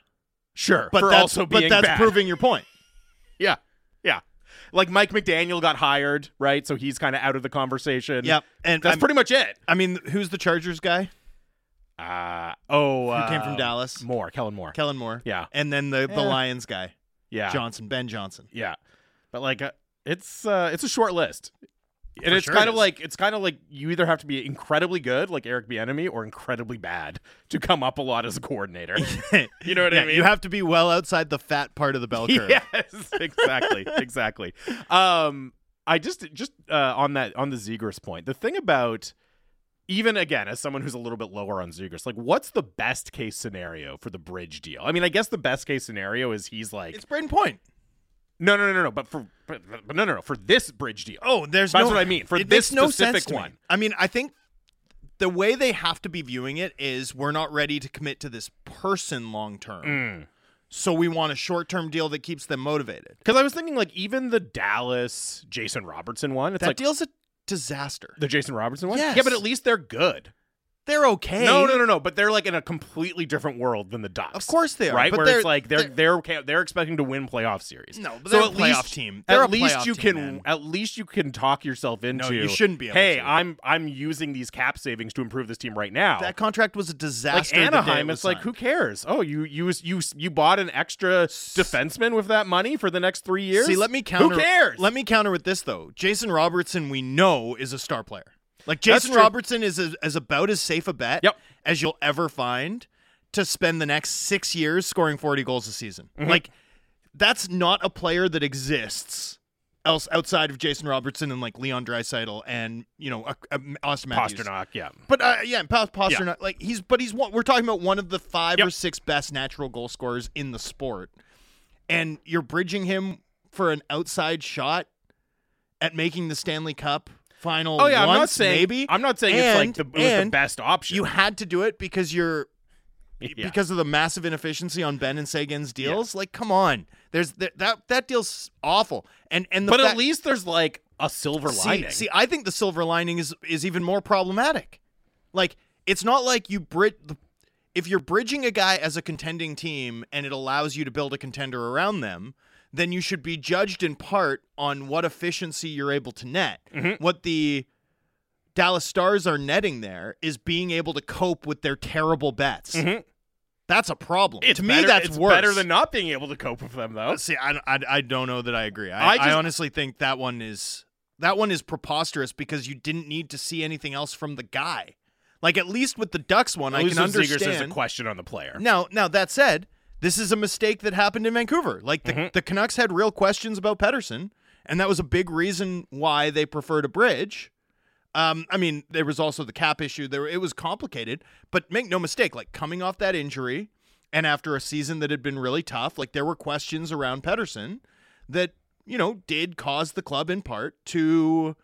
Sure, But that's also but that's bad. proving your point. Yeah, yeah. Like Mike McDaniel got hired, right? So he's kind of out of the conversation. Yep. And that's I'm- pretty much it. I mean, who's the Chargers guy? Uh oh, Who came from uh, Dallas? Moore, Kellen Moore. Kellen Moore. Yeah, And then the the Eh. Lions guy, yeah, Johnson, Ben Johnson. yeah. But like, uh, it's uh, it's a short list, and For it's sure kind it of is. like it's kind of like you either have to be incredibly good, like Eric Bieniemy, or incredibly bad to come up a lot as a coordinator. <laughs> you know what Yeah, I mean? You have to be well outside the fat part of the bell <laughs> curve. Yes, exactly, <laughs> exactly. Um, I just just uh, on that on the Zegras point, the thing about even again as someone who's a little bit lower on Zegras, like what's the best case scenario for the bridge deal? I mean, I guess the best case scenario is he's like, It's Brayden Point. No, no, no, no, no, but for but, but no, no, no, for this bridge deal. Oh, there's That's no, what I mean, for it this makes no specific sense to me. one. I mean, I think the way they have to be viewing it is we're not ready to commit to this person long term. Mm. So we want a short term deal that keeps them motivated. Because I was thinking like even the Dallas Jason Robertson one, it's that like deal's a disaster. the Jason Robertson one. Yes. Yeah, but at least they're good. They're okay. No, no, no, no. But they're like in a completely different world than the Ducks. Of course they are, right? but Where it's like they're they're- they're they're, expecting to win playoff series. No, but so they're at a playoff least team. They're at least you team, can man. at least you can talk yourself into. It. You shouldn't be Hey, to. I'm I'm using these cap savings to improve this team right now. That contract was a like disaster. day Anaheim, it's like who cares? Oh, you you you you bought an extra defenseman with that money for the next three years. See, let me counter. Who cares? Let me counter with this though. Jason Robertson, we know, is a star player. Like Jason. Robertson is a, is about as safe a bet Yep. as you'll ever find to spend the next six years scoring forty goals a season. Mm-hmm. Like that's not a player that exists else outside of Jason Robertson and like Leon Draisaitl and you know uh, uh, Auston Matthews. Pastrnak, yeah. But uh, yeah, Pa- Pastrnak, like he's, but he's one. We're talking about one of the five Yep. or six best natural goal scorers in the sport, and you're bridging him for an outside shot at making the Stanley Cup final. Oh yeah, I'm not saying maybe. I'm not saying And- it's like the, it was the best option. You had to do it because you're Yeah. because of the massive inefficiency on Benn and Seguin's deals. Like, come on, there's that that, that deal's awful, and and the but at least there's like a silver see, lining. See, I think the silver lining is is even more problematic. Like, it's not like you bridge. If you're bridging a guy as a contending team and it allows you to build a contender around them, then you should be judged in part on what efficiency you're able to net. Mm-hmm. What the Dallas Stars are netting there is being able to cope with their terrible bets. Mhm. That's a problem. It's to me, better- that's it's worse. better than not being able to cope with them, though. See, I, I, I don't know that I agree. I, I I, honestly think that one is that one is preposterous because you didn't need to see anything else from the guy. Like at least with the Ducks one, I can with Zegras, there's a question on the player. Now, now that said, this is a mistake that happened in Vancouver. Like the, Mhm. the Canucks had real questions about Pettersson, and that was a big reason why they preferred a bridge. Um, I mean, there was also the cap issue. There, it was complicated, but make no mistake, like coming off that injury, and after a season that had been really tough, like there were questions around Pettersson that you know did cause the club in part to,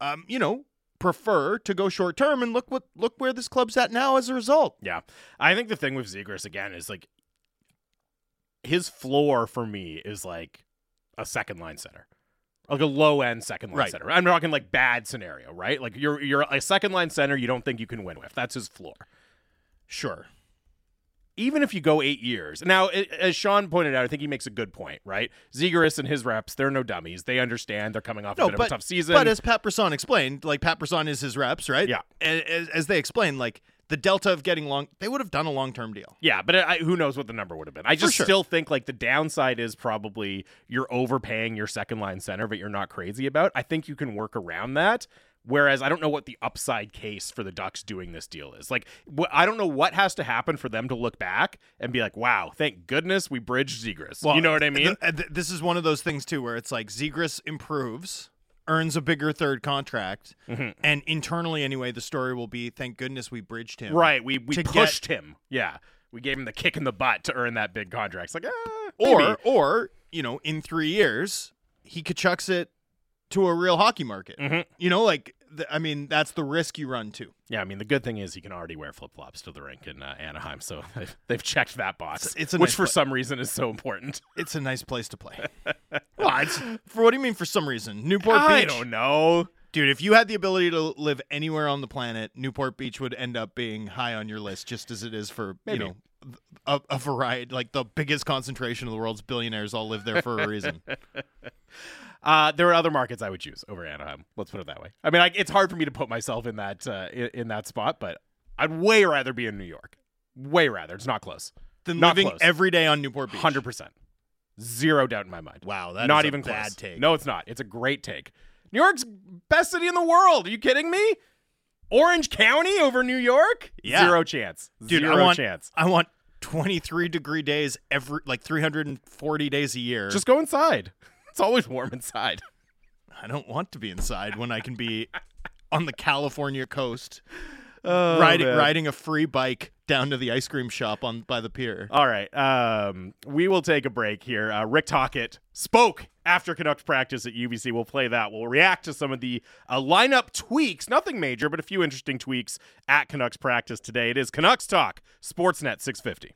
um, you know, prefer to go short term. And look what look where this club's at now as a result. Yeah. I think the thing with Zegras again is like his floor for me is like a second line center. Like a low end second line Right. center. I'm talking like bad scenario, right? Like you're you're a second line center you don't think you can win with. That's his floor. Sure. Even if you go eight years. Now, as Sean pointed out, I think he makes a good point, right? Zegras and his reps, they're no dummies. They understand they're coming off a No, bit but of a tough season. But as Pat Brisson explained, like Pat Brisson is his reps, right? Yeah. And as, as they explained, like the delta of getting long, they would have done a long term deal. Yeah, but I, who knows what the number would have been? I just sure. still think like the downside is probably you're overpaying your second line center, but you're not crazy about. I think you can work around that. Whereas I don't know what the upside case for the Ducks doing this deal is. Like, wh- I don't know what has to happen for them to look back and be like, "Wow, thank goodness we bridged Zegras." you know what I mean? th- th- this is one of those things too, where it's like Zegras improves, earns a bigger third contract, Mm-hmm. and internally anyway, the story will be, thank goodness we bridged him. right? We we to get- pushed him. Yeah, we gave him the kick in the butt to earn that big contract. It's like, ah, Or maybe. or you know, in three years, he chucks it to a real hockey market. Mhm. You know, like I mean, that's the risk you run too. yeah, I mean, the good thing is he can already wear flip flops to the rink in uh, Anaheim, so <laughs> they've, they've checked that box, It's- it's which nice for some reason is so important. <laughs> It's a nice place to play. <laughs> it's, for what do you mean? For some reason, Newport I Beach, I don't know. dude. If you had the ability to live anywhere on the planet, Newport Beach would end up being high on your list, just as it is for Maybe. you know a, a variety, like the biggest concentration of the world's billionaires all live there for a reason. Uh, there are other markets I would choose over Anaheim. Let's put it that way. I mean, I, it's hard for me to put myself in that uh, in, in that spot, but I'd way rather be in New York. Way rather. It's not close. Than Not living close. every day on Newport Beach. Hundred percent. Zero doubt in my mind. Wow, that not is a even bad close. take. No, it's not. It's a great take. New York's best city in the world. Are you kidding me? Orange County over New York? Yeah. Zero chance. Dude, Zero I want chance. I want 23 degree days every like 340 days a year. Just go inside. It's always warm inside. <laughs> I don't want to be inside when I can be on the California coast Oh, riding man. riding a free bike down to the ice cream shop on by the pier. All right. Um, we will take a break here. Uh, Rick Tocchet spoke after Canucks practice at UBC. We'll play that. We'll react to some of the uh, lineup tweaks. Nothing major, but a few interesting tweaks at Canucks practice today. It is Canucks Talk, Sportsnet 650.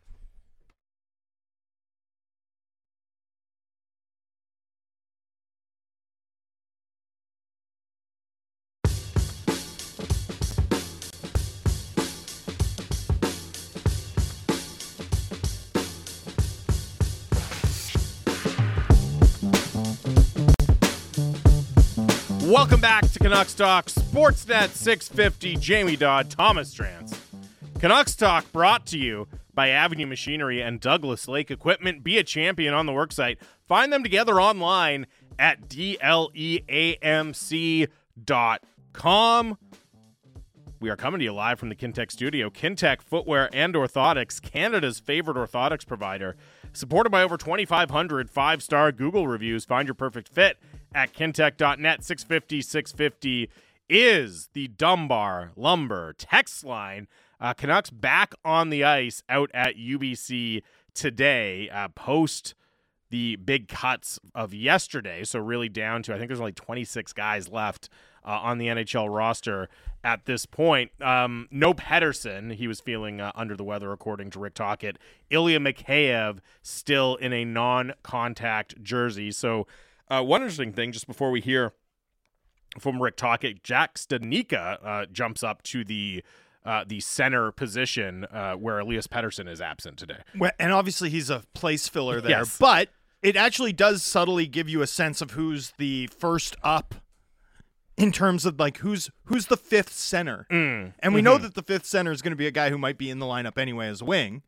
Welcome back to Canucks Talk, Sportsnet 650. Jamie Dodd, Thomas Drance. Canucks Talk brought to you by Avenue Machinery and Douglas Lake Equipment. Be a champion on the worksite. Find them together online at dleamc.com. We are coming to you live from the Kintec studio. Kintec Footwear and Orthotics, Canada's favorite orthotics provider. Supported by over 2,500 five star Google reviews. Find your perfect fit at kintech.net. 650 650 is the Dunbar Lumber text line. Uh, Canucks back on the ice out at UBC today, uh, post the big cuts of yesterday. So really down to I think there's only 26 guys left uh, on the NHL roster at this point. Um, no Pettersson, he was feeling uh, under the weather according to Rick Tocchet. Ilya Mikheyev still in a non-contact jersey. So uh, one interesting thing, just before we hear from Rick Tocchet, Jack Studnicka uh, jumps up to the uh, the center position uh, where Elias Pettersson is absent today. Well, and obviously he's a place filler there, Yes. but it actually does subtly give you a sense of who's the first up in terms of like who's who's the fifth center. Mm, And we know that the fifth center is going to be a guy who might be in the lineup anyway as a wing.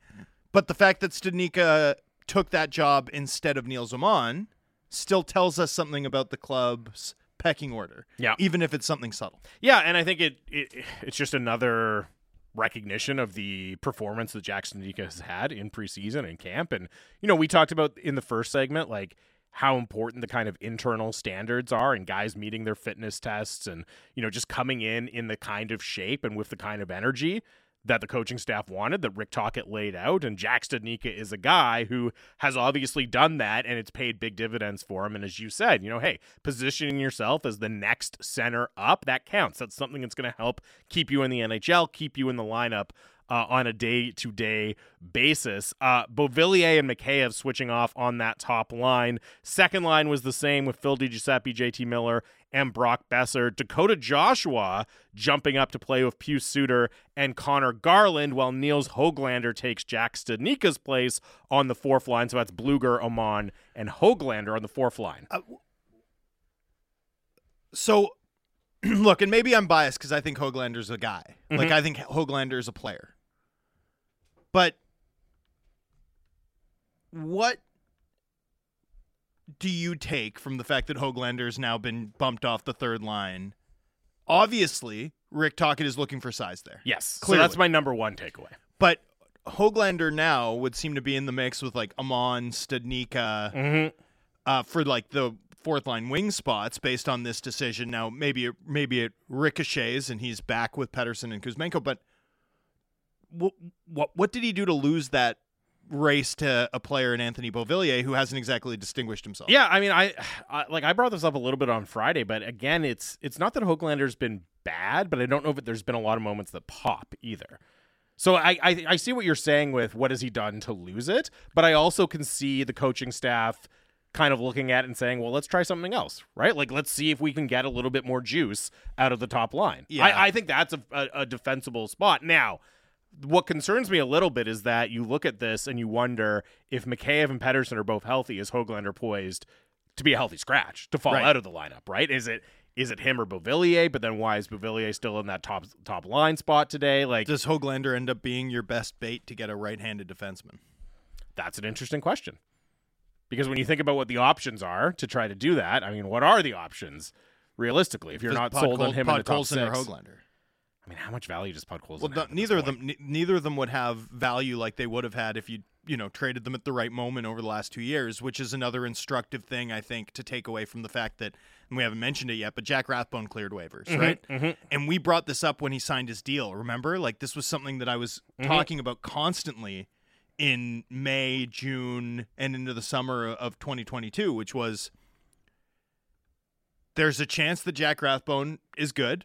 But the fact that Stanika took that job instead of Nils Åman still tells us something about the club's pecking order. Yeah. Even if it's something subtle. Yeah, and I think it, it it's just another recognition of the performance that Jack Studnicka has had in preseason and camp. And, you know, we talked about in the first segment, like how important the kind of internal standards are and guys meeting their fitness tests and, you know, just coming in in the kind of shape and with the kind of energy that the coaching staff wanted that Rick Tocchet laid out. And Jack Studnicka is a guy who has obviously done that and it's paid big dividends for him. And as you said, you know, hey, positioning yourself as the next center up, that counts. That's something that's going to help keep you in the NHL, keep you in the lineup. Uh, on a day-to-day basis, uh, Beauvillier and Mikheyev switching off on that top line. Second line was the same with Phil DiGiuseppe, JT Miller, and Brock Boeser. Dakota Joshua jumping up to play with Pius Suter and Conor Garland, while Nils Hoglander takes Jack Studnicka's place on the fourth line. So that's Blueger, Åman, and Hoglander on the fourth line. So, <clears throat> look, and maybe I'm biased because I think Hoglander's a guy. Like, Mhm. I think Hoglander's a player. But what do you take from the fact that Hoglander's now been bumped off the third line? Obviously, Rick Tocchet is looking for size there. Yes, Clearly. so that's my number one takeaway. But Hoglander now would seem to be in the mix with like Åman, Studnicka, Mm-hmm. uh, for like the fourth line wing spots based on this decision. Now maybe it, maybe it ricochets and he's back with Pettersson and Kuzmenko, but what what what did he do to lose that race to a player in Anthony Beauvillier who hasn't exactly distinguished himself? Yeah, I mean, I, I like I brought this up a little bit on Friday, but again, it's it's not that Hoglander's been bad, but I don't know if there's been a lot of moments that pop either. So I, I I see what you're saying with what has he done to lose it, but I also can see the coaching staff kind of looking at and saying, well, let's try something else, right? Like let's see if we can get a little bit more juice out of the top line. Yeah. I, I think that's a, a, a defensible spot. Now, what concerns me a little bit is that you look at this and you wonder if Mikheyev and Pettersson are both healthy, is Hoglander poised to be a healthy scratch to fall Right. out of the lineup, right? Is it is it him or Beauvillier? But then why is Beauvillier still in that top top line spot today? Like Does Hoglander end up being your best bait to get a right-handed defenseman? that's an interesting question. Because when you think about what the options are to try to do that, I mean, what are the options realistically? If you're Does not Pod sold on Col- him in the top or six, Hoglander? I mean, how much value does Podkolzin Well, have? the, neither of them, ne- neither of them would have value like they would have had if you, you know, traded them at the right moment over the last two years, which is another instructive thing I think to take away from the fact that, and we haven't mentioned it yet, but Jack Rathbone cleared waivers, Mm-hmm, right? And we brought this up when he signed his deal. Remember, like this was something that I was Mm-hmm. talking about constantly in May, June, and into the summer of 2022, which was there's a chance that Jack Rathbone is good,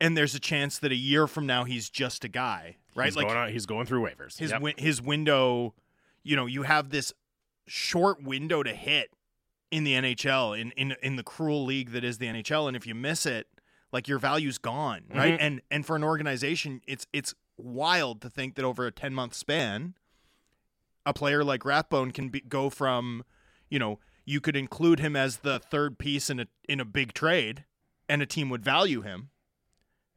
and there's a chance that a year from now he's just a guy, right? He's, like going on, he's going through waivers. his Yep. win- his window, you know, you have this short window to hit in the NHL in in in the cruel league that is the NHL, and if you miss it, like your value's gone, right? Mhm. And and for an organization, it's it's wild to think that over a ten month span, a player like Rathbone can be, go from, you know, you could include him as the third piece in a in a big trade, and a team would value him,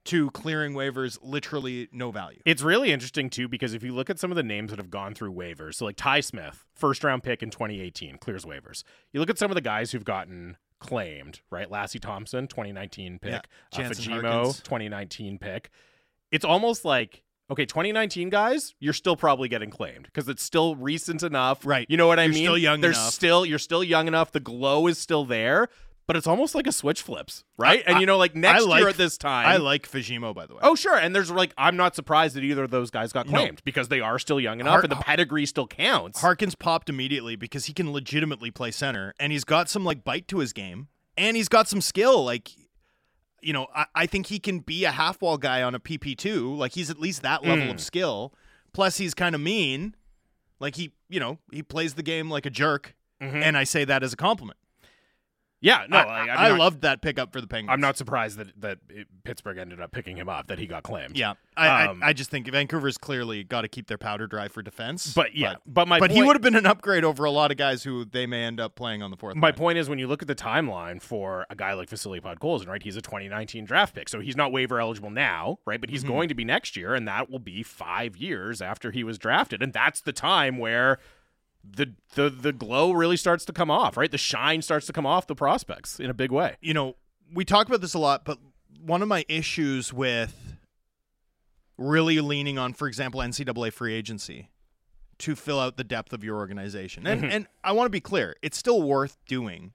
to clearing waivers literally no value. It's really interesting too because if you look at some of the names that have gone through waivers, so like Ty Smith, first round pick in 2018, clears waivers. You look at some of the guys who've gotten claimed, right? Lassi Thompson, 2019 pick, Yeah, uh, Fagemo, Harkins. 2019 pick. It's almost like okay, 2019 guys, you're still probably getting claimed because it's still recent enough. Right. You know what I You're mean? still young There's enough. still you're still young enough. The glow is still there. But it's almost like a switch flips, right? and you know, like next like- year at this time, I like Fagemo, by the way. Oh, sure. And there's like, I'm not surprised that either of those guys got No. claimed because they are still young enough Har- and the pedigree still counts. Harkins popped immediately because he can legitimately play center, and he's got some like bite to his game, and he's got some skill. Like, you know, I, I think he can be a half wall guy on a PP two. Like, he's at least that level Mm. of skill. Plus, he's kind of mean. Like he, you know, he plays the game like a jerk, Mhm. and I say that as a compliment. Yeah, no, I, I, I'm not, loved that pickup for the Penguins. I'm not surprised that that it, Pittsburgh ended up picking him up, that he got claimed. Yeah, I, Um, I, I just think Vancouver's clearly got to keep their powder dry for defense. But yeah, but, my but he would have been an upgrade over a lot of guys who they may end up playing on the fourth. My line. point is when you look at the timeline for a guy like Vasily Podkolzin, right? He's a 2019 draft pick, so he's not waiver eligible now, right? But he's Mm-hmm. going to be next year, and that will be five years after he was drafted, and that's the time where the the the glow really starts to come off, right? The shine starts to come off the prospects in a big way. you know, we talk about this a lot, but one of my issues with really leaning on, for example, NCAA free agency to fill out the depth of your organization, and mm-hmm. and I want to be clear, it's still worth doing,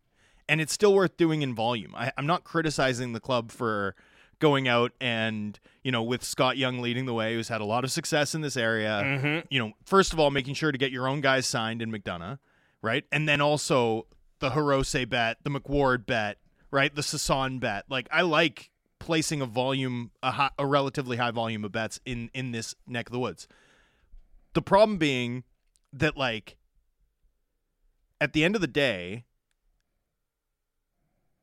and it's still worth doing in volume. I, I'm not criticizing the club for going out and you know with Scott Young leading the way, who's had a lot of success in this area. Mm-hmm. You know, first of all, making sure to get your own guys signed in McDonough, right, and then also the Hirose bet, the McWard bet, right, the Sasson bet. Like I like placing a volume, a, high, a relatively high volume of bets in in this neck of the woods. The problem being that like at the end of the day,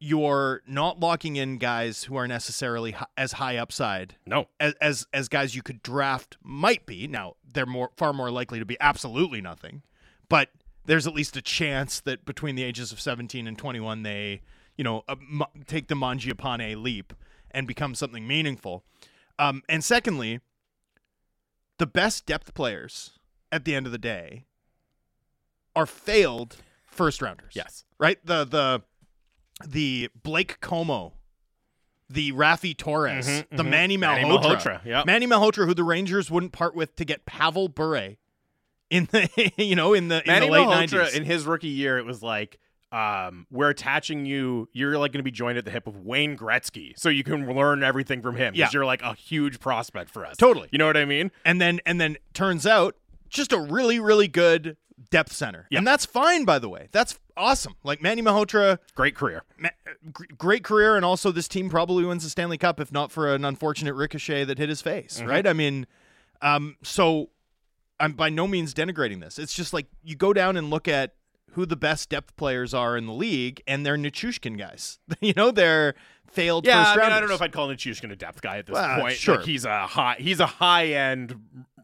you're not locking in guys who are necessarily as high upside No, as, as as guys you could draft might be. Now they're more far more likely to be absolutely nothing, but there's at least a chance that between the ages of 17 and 21 they you know uh, take the Mangiapane leap and become something meaningful. Um, and secondly, the best depth players at the end of the day are failed first rounders. yes, Right? The the the Blake Comeau, the Raffi Torres, Mhm, the mhm. Manny Manny Malhotra. Malhotra, yep. Manny Malhotra, who the Rangers wouldn't part with to get Pavel Bure in the <laughs> you know in the Manny in the late Malhotra 90s. in his rookie year, it was like um, we're attaching you. You're like going to be joined at the hip of Wayne Gretzky, so you can learn everything from him. Yeah. because you're like a huge prospect for us. Totally. You know what I mean? and then and then turns out just a really really good depth center, Yeah. and that's fine. By the way, that's awesome. Like Manny Malhotra, Great career. ma- great career, and also this team probably wins the Stanley Cup if not for an unfortunate ricochet that hit his face. Mm-hmm. Right? I mean, um, so I'm by no means denigrating this. It's just like you go down and look at who the best depth players are in the league, and they're Nichushkin guys. <laughs> you know, they're failed Yeah, first I mean, I don't know if I'd call Nichushkin a depth guy at this Well, point. sure. Like, he's a high. He's a high end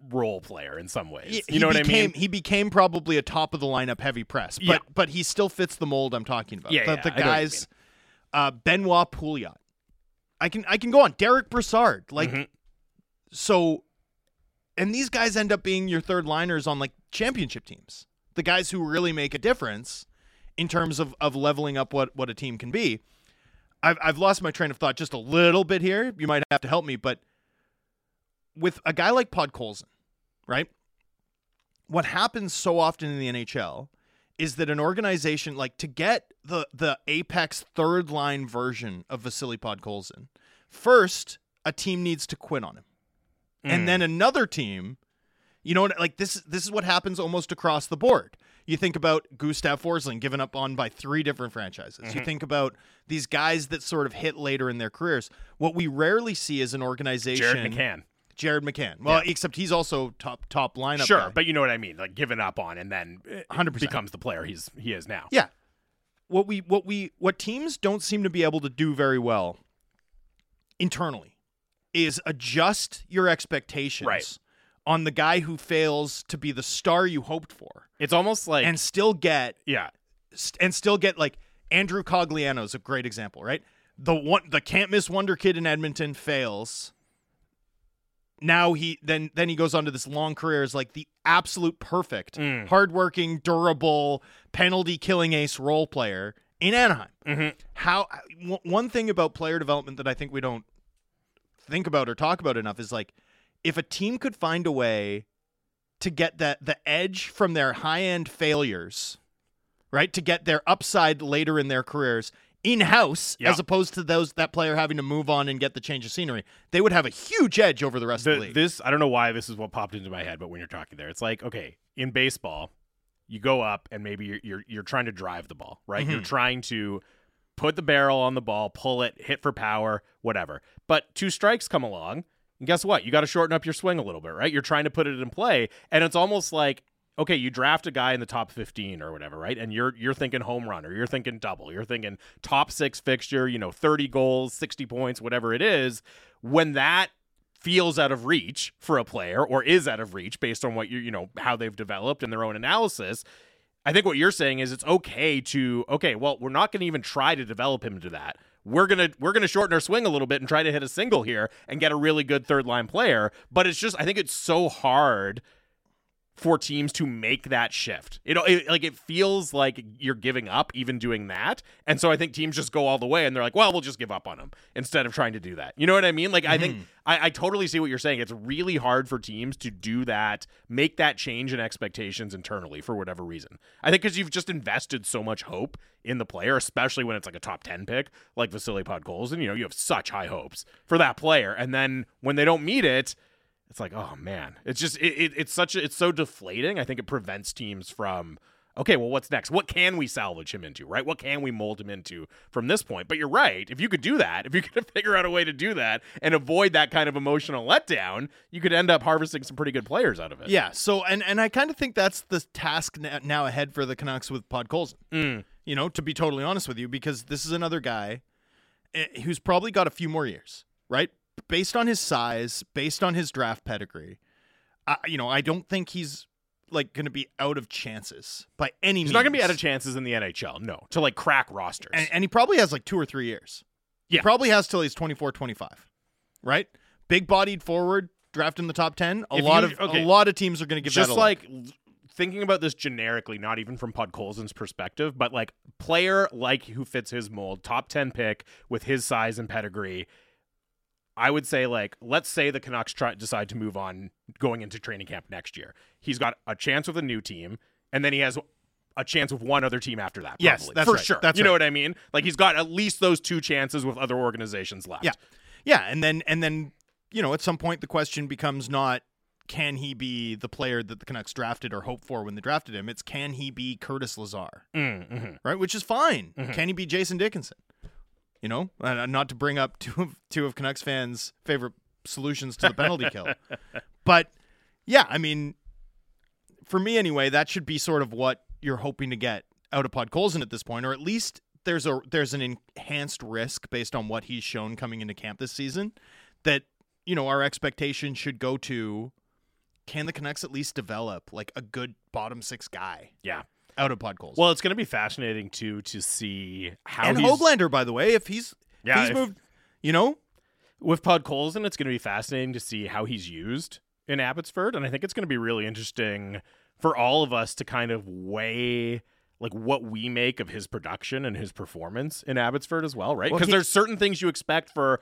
role player in some ways. He- you know he what I mean? He became probably a top of the lineup heavy press, but Yeah. but he still fits the mold I'm talking about. Yeah, the, yeah, the I know what you guys, uh, Benoit Pouliot. I can I can go on. Derick Brassard, like Mhm. so, and these guys end up being your third liners on like championship teams. The guys who really make a difference in terms of of leveling up what what a team can be. I've I've lost my train of thought just a little bit here. You might have to help me, but with a guy like Podkolzin, right? What happens so often in the NHL is that an organization like to get the the apex third line version of Vasily Podkolzin, first a team needs to quit on him, Mm. and then another team, you know, like this this is what happens almost across the board. You think about Gustav Forsling given up on by three different franchises. You think about these guys that sort of hit later in their careers. What we rarely see is an organization. Jared McCann. Jared McCann. Well, except he's also top top lineup. Sure, guy. but you know what I mean. Like given up on, and then uh, 100%. becomes the player he's he is now. Yeah. What we what we what teams don't seem to be able to do very well internally is adjust your expectations Right. on the guy who fails to be the star you hoped for It's almost like and still get yeah, st- and still get like Andrew Cogliano is a great example, right? The one the can't miss wonder kid in Edmonton fails. Now he then then he goes on to this long career as like the absolute perfect, Mm. hardworking, durable, penalty killing ace role player in Anaheim. Mhm. How w- one thing about player development that I think we don't think about or talk about enough is like if a team could find a way to get that the edge from their high end failures, right? To get their upside later in their careers in house, Yeah. as opposed to those that player having to move on and get the change of scenery, they would have a huge edge over the rest of the the, league. this I don't know why this is what popped into my head, but when you're talking there, it's like okay, in baseball, you go up and maybe you're you're, you're trying to drive the ball, right? You're Mhm. trying to put the barrel on the ball, pull it, hit for power, whatever. But two strikes come along, and guess what? You got to shorten up your swing a little bit, right? You're trying to put it in play, and it's almost like okay, you draft a guy in the top 15 or whatever, right? And you're you're thinking home run or you're thinking double, you're thinking top 6 fixture, you know, 30 goals, 60 points, whatever it is. When that feels out of reach for a player or is out of reach based on what you you know how they've developed and their own analysis I think what you're saying is it's okay to okay, well, we're not going to even try to develop him into that. We're gonna we're gonna shorten our swing a little bit and try to hit a single here and get a really good third line player. But it's just I think it's so hard for teams to make that shift. Know, it, like it feels like you're giving up even doing that. And so I think teams just go all the way and they're like, well, we'll just give up on them instead of trying to do that. You know what I mean? Like I think mm-hmm. I, I totally see what you're saying. It's really hard for teams to do that, make that change in expectations internally for whatever reason. I think because you've just invested so much hope in the player, especially when it's like a top 10 pick like Vasily Podkolzin. You know, you have such high hopes for that player. And then when they don't meet it, it's like, oh man, it's just it, it, it's such a, it's so deflating. I think it prevents teams from okay, well, what's next? What can we salvage him into? Right? What can we mold him into from this point? But you're right. If you could do that, if you <laughs> could figure out a way to do that and avoid that kind of emotional letdown, you could end up harvesting some pretty good players out of it. yeah. So and and I kind of think that's the task now ahead for the Canucks with Podkolzin. Mm. You know, to be totally honest with you, because this is another guy eh, who's probably got a few more years, right? Based on his size, based on his draft pedigree, I, you know, I don't think he's like going to be out of chances by any means. He's not going to be out of chances in the NHL, no, to like crack rosters. and, and he probably has like two or three years. Yeah. He probably has till he's 24, 25, right? Big bodied forward, draft in the top 10. A If lot you- of okay. a lot of teams are going to give just that a like l- thinking about this generically, not even from Podkolzin's perspective, but like player like who fits his mold, top ten pick with his size and pedigree. I would say like let's say the Canucks try decide to move on going into training camp next year. He's got a chance with a new team, and then he has a chance with one other team after that. Yes, probably, that's for right. sure. That's you know right. what I mean? Like he's got at least those two chances with other organizations left. Yeah. Yeah, and then and then you know at some point the question becomes not can he be the player that the Canucks drafted or hoped for when they drafted him? It's can he be Curtis Lazar, Mm, hmm right? Which is fine. Mhm. Can he be Jason Dickinson? You know, and uh, not to bring up <laughs> two of two of Canucks fans' favorite solutions to the penalty kill, <laughs> but yeah, I mean, for me anyway, that should be sort of what you're hoping to get out of Podkolzin at this point, or at least there's a there's an enhanced risk based on what he's shown coming into camp this season that you know our expectation should go to can the Canucks at least develop like a good bottom six guy Yeah. Out of Podkolzin? Well, it's going to be fascinating too to see how and he's, Hoglander, by the way, if he's Yeah, if he's if- moved, you know, with Podkolzin, it's going to be fascinating to see how he's used in Abbotsford, and I think it's going to be really interesting for all of us to kind of weigh like what we make of his production and his performance in Abbotsford as well, right? Well, Because he- there's certain things you expect for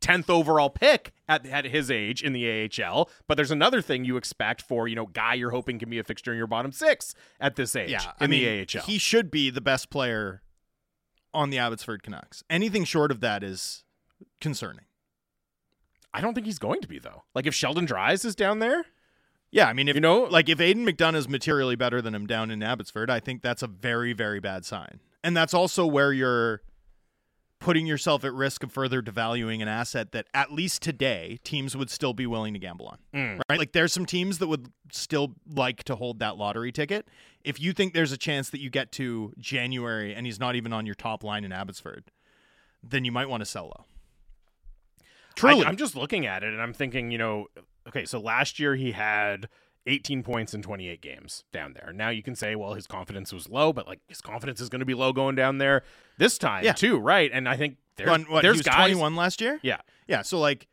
10th overall pick at, at his age in the AHL, but there's another thing you expect for, you know, guy you're hoping can be a fixture in your bottom six at this age yeah, in I mean, the AHL. he should be the best player on the Abbotsford Canucks. Anything short of that is concerning. I don't think he's going to be though. Like if Sheldon Dries is down there, Yeah, I mean, if you know, like if Aidan McDonough is materially better than him down in Abbotsford, I think that's a very, very bad sign. And that's also where you're putting yourself at risk of further devaluing an asset that at least today teams would still be willing to gamble on. Mm. Right? Like there's some teams that would still like to hold that lottery ticket. If you think there's a chance that you get to January and he's not even on your top line in Abbotsford, then you might want to sell low. Truly. I, am just looking at it and I'm thinking, you know, okay, so last year he had 18 points in 28 games down there. Now you can say, well, his confidence was low, but like his confidence is going to be low going down there this time Yeah. too, right? And I think there's, Run- what, there's he was guys. 21 last year? Yeah, Yeah, so like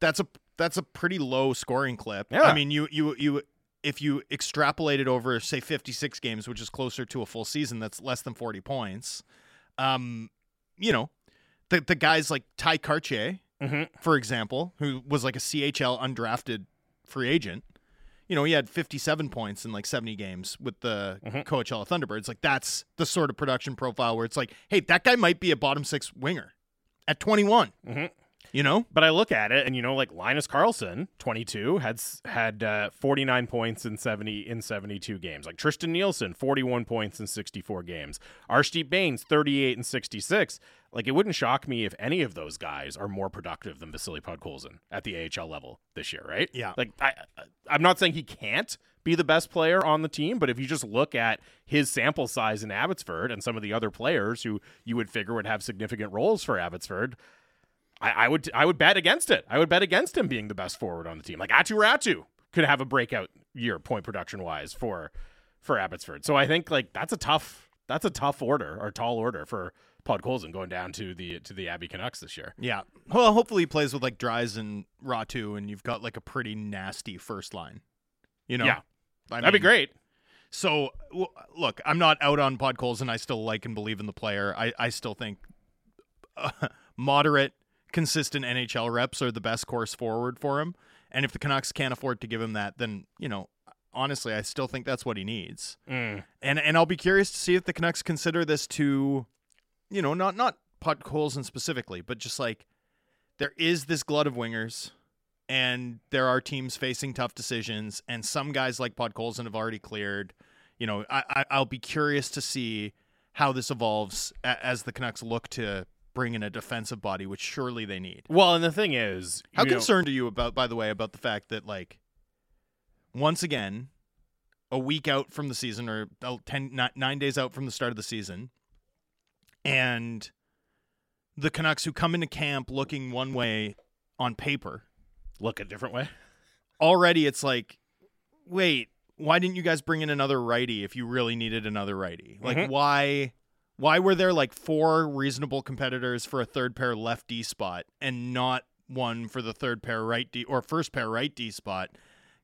that's a that's a pretty low scoring clip. Yeah. I mean, you you you if you extrapolate it over say 56 games, which is closer to a full season, that's less than 40 points. Um, you know, the the guys like Ty Kartye, Mhm. for example, who was like a CHL undrafted free agent. You know, he had 57 points in like 70 games with the Mhm. Coachella Thunderbirds. Like that's the sort of production profile where it's like, hey, that guy might be a bottom six winger at 21. Mhm. You know, But I look at it, and you know, like Linus Karlsson, 22, had had uh, 49 points in 70 in 72 games. Like Tristan Nielsen, 41 points in 64 games. Arshdeep Bains, 38 and 66. Like it wouldn't shock me if any of those guys are more productive than Vasily Podkolzin at the AHL level this year, right? Yeah. Like I, I'm not saying he can't be the best player on the team, but if you just look at his sample size in Abbotsford and some of the other players who you would figure would have significant roles for Abbotsford, I, I would I would bet against it. I would bet against him being the best forward on the team. Like Aatu Räty could have a breakout year point production wise for for Abbotsford. So I think like that's a tough that's a tough order or tall order for Podkolzin going down to the to the Abbey Canucks this year. Yeah. Well, hopefully he plays with like Dries and Räty, and you've got like a pretty nasty first line. You know. Yeah. I That'd be great. So w- look, I'm not out on Podkolzin. I still like and believe in the player. I I still think uh, <laughs> moderate, consistent NHL reps are the best course forward for him. And if the Canucks can't afford to give him that, then you know, honestly, I still think that's what he needs. Mm. And and I'll be curious to see if the Canucks consider this to, you know, not not Podkolzin specifically, but just like there is this glut of wingers, and there are teams facing tough decisions, and some guys like Podkolzin have already cleared. You know, I, I I'll be curious to see how this evolves as the Canucks look to bring in a defensive body, which surely they need. Well, and the thing is, How you know- concerned are you about, by the way, about the fact that like once again, a week out from the season or uh, 10, ni- nine days out from the start of the season, and the Canucks who come into camp looking one way on paper, look a different way. already it's like, wait, why didn't you guys bring in another righty if you really needed another righty? Like Mhm. why why were there like four reasonable competitors for a third pair left D spot and not one for the third pair right D or first pair right D spot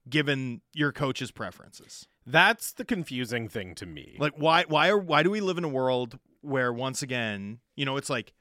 given your coach's preferences? That's the confusing thing to me. Like why why are why do we live in a world where once again, you know, it's like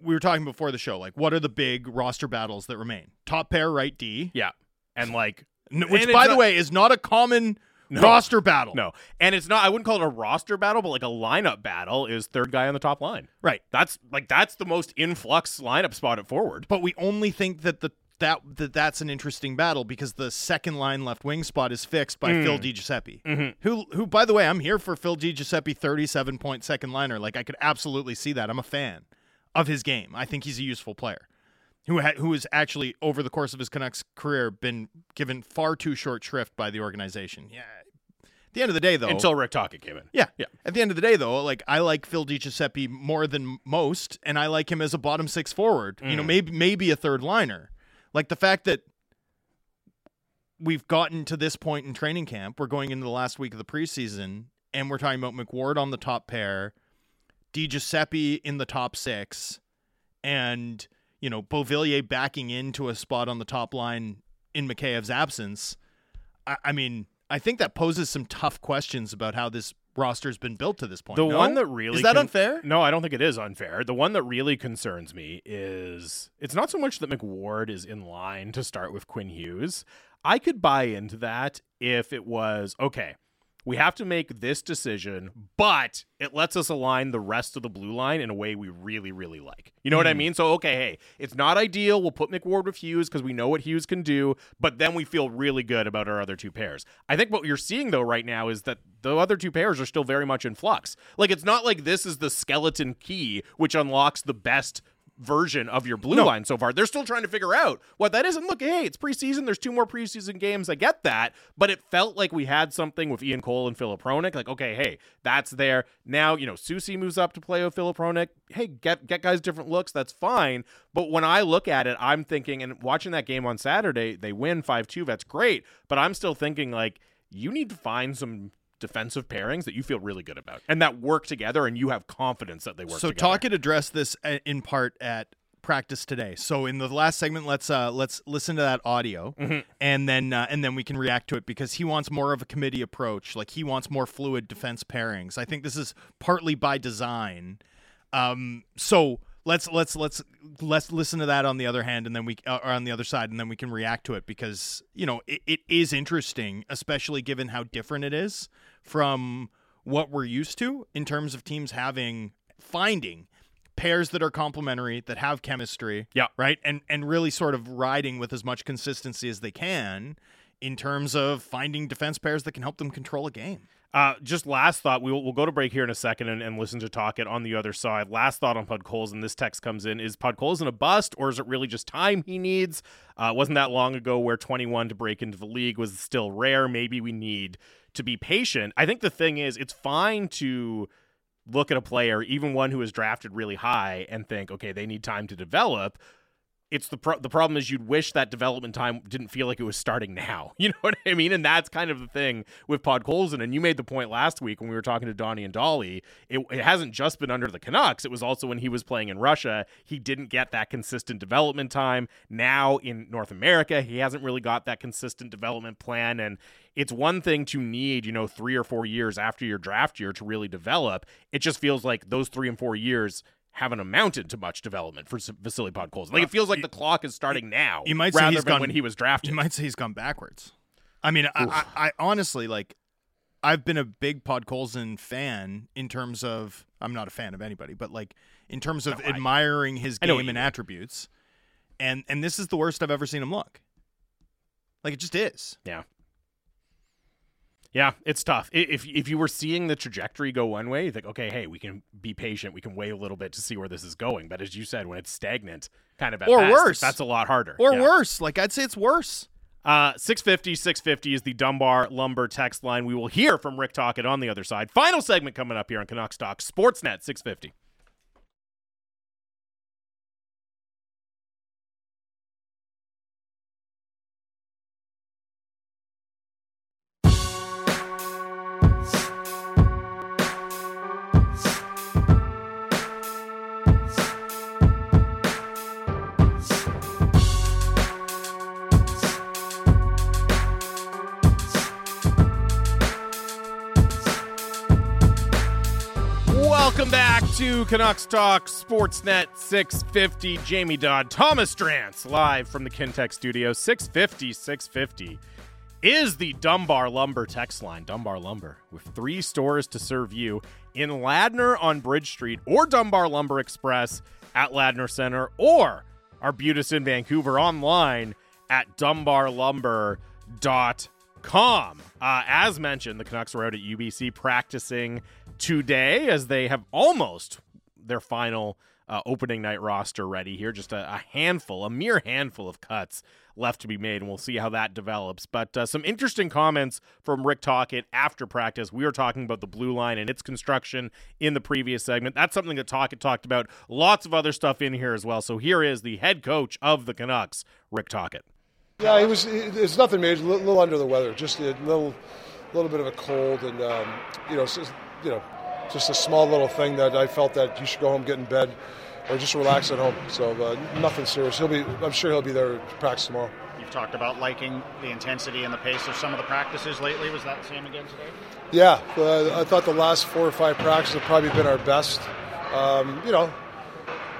we were talking before the show, like what are the big roster battles that remain? Top pair right D, yeah, and like which And by the not- way is not a common No. roster battle. No, and it's not. I wouldn't call it a roster battle, but like a lineup battle is third guy on the top line. Right. That's like that's the most influx lineup spot at forward. But we only think that the that, that that's an interesting battle because the second line left wing spot is fixed by Phil mm. DiGiuseppe, mm-hmm. who who by the way I'm here for Phil DiGiuseppe 37 point second liner. Like I could absolutely see that. I'm a fan of his game. I think he's a useful player who ha- who has actually over the course of his Canucks career been given far too short shrift by the organization. Yeah. At the end of the day, though, Until Rick Tocchet came in. yeah. Yeah. At the end of the day, though, like I like Phil DiGiuseppe more than most, and I like him as a bottom six forward. You know, Mm. maybe maybe a third liner. Like the fact that we've gotten to this point in training camp, we're going into the last week of the preseason, and we're talking about McWard on the top pair, DiGiuseppe in the top six, and you know Beauvillier backing into a spot on the top line in Mikheyev's absence. I, I mean, I think that poses some tough questions about how this roster's been built to this point. The No? one that really is that con- unfair? No, I don't think it is unfair. The one that really concerns me is it's not so much that McWard is in line to start with Quinn Hughes. I could buy into that if it was okay. We have to make this decision, but it lets us align the rest of the blue line in a way we really, really like. You know what I hmm. mean? So, okay, hey, it's not ideal. We'll put McWard with Hughes because we know what Hughes can do, but then we feel really good about our other two pairs. I think what you're seeing, though, right now is that the other two pairs are still very much in flux. Like, it's not like this is the skeleton key which unlocks the best version of your blue No. line so far. They're still trying to figure out what that is. And look, hey, it's preseason. There's two more preseason games. I get that. But it felt like we had something with Ian Cole and Filip Hronek. Like, okay, hey, that's there. Now, you know, Soucy moves up to play with Filip Hronek. Hey, get get guys different looks. That's fine. But when I look at it, I'm thinking, and watching that game on Saturday, they win 5 2. That's great. But I'm still thinking, like, you need to find some defensive pairings that you feel really good about and that work together and you have confidence that they work So together. Tocchet addressed this in part at practice today. So in the last segment, let's uh let's listen to that audio, Mm-hmm. and then uh, and then we can react to it because he wants more of a committee approach. Like he wants more fluid defense pairings. I think this is partly by design. Um, so let's let's let's let's listen to that on the other hand, and then we uh, or on the other side, and then we can react to it because you know it, it is interesting, especially given how different it is from what we're used to in terms of teams having finding pairs that are complementary that have chemistry Yeah. right and and really sort of riding with as much consistency as they can in terms of finding defense pairs that can help them control a game Uh, just last thought. We'll, we'll go to break here in a second and, and listen to Tocchet on the other side. Last thought on Podkolzin This text comes in: Is Podkolzin a bust, or is it really just time he needs? Uh, wasn't that long ago where 21 to break into the league was still rare. Maybe we need to be patient. I think the thing is, it's fine to look at a player, even one who is drafted really high, and think, okay, they need time to develop. It's the pro- the problem is you'd wish that development time didn't feel like it was starting now. <laughs> You know what I mean? And that's kind of the thing with Podkolzin. And you made the point last week when we were talking to Donnie and Dhali. It, it hasn't just been under the Canucks. It was also when he was playing in Russia. He didn't get that consistent development time. Now in North America, he hasn't really got that consistent development plan. And it's one thing to need, you know, three or four years after your draft year to really develop. It just feels like those three and four years haven't amounted to much development for Vasily Podkolzin. Like it uh, feels like the clock is starting now, you might say rather he's than gone- when he was drafted. you might say he's gone backwards i mean I, I, I honestly like i've been a big podkolzin fan in terms of i'm not a fan of anybody but like in terms of No, admiring his I game and attributes and and this is the worst i've ever seen him look like it just is Yeah. Yeah, it's tough. If if you were seeing the trajectory go one way, you think, okay, hey, we can be patient. We can wait a little bit to see where this is going. But as you said, when it's stagnant, kind of at Or best, worse. that's a lot harder. or Yeah. worse like i'd say it's worse Uh, 650, 650 is the Dunbar Lumber text line. We will hear from Rick Tocchet on the other side. Final segment coming up here on Canucks Talk Sportsnet 650. Welcome back to Canucks Talk Sportsnet 650. Jamie Dodd, Thomas Drance, live from the Kintec studio. 650, 650 is the Dunbar Lumber text line. Dunbar Lumber with three stores to serve you in Ladner on Bridge Street or Dunbar Lumber Express at Ladner Center or Arbutus in Vancouver online at dunbarlumber.com. Uh, as mentioned, the Canucks were out at UBC practicing today as they have almost their final uh, opening night roster ready here. Just a, a, handful, a mere handful of cuts left to be made, and we'll see how that develops. But uh, some interesting comments from Rick Tocchet after practice. We were talking about the blue line and its construction in the previous segment. That's something that Tocchet talked about. Lots of other stuff in here as well. So here is the head coach of the Canucks, Rick Tocchet. Yeah, he was. It's nothing major. A little, little under the weather. Just a little, little bit of a cold, and um, you know, you know, just a small little thing that I felt that you should go home, get in bed, or just relax at home. So uh, nothing serious. He'll be. I'm sure he'll be there to practice tomorrow. You've talked about liking the intensity and the pace of some of the practices lately. Was that the same again today? Yeah, uh, I thought the last four or five practices have probably been our best. Um, you know,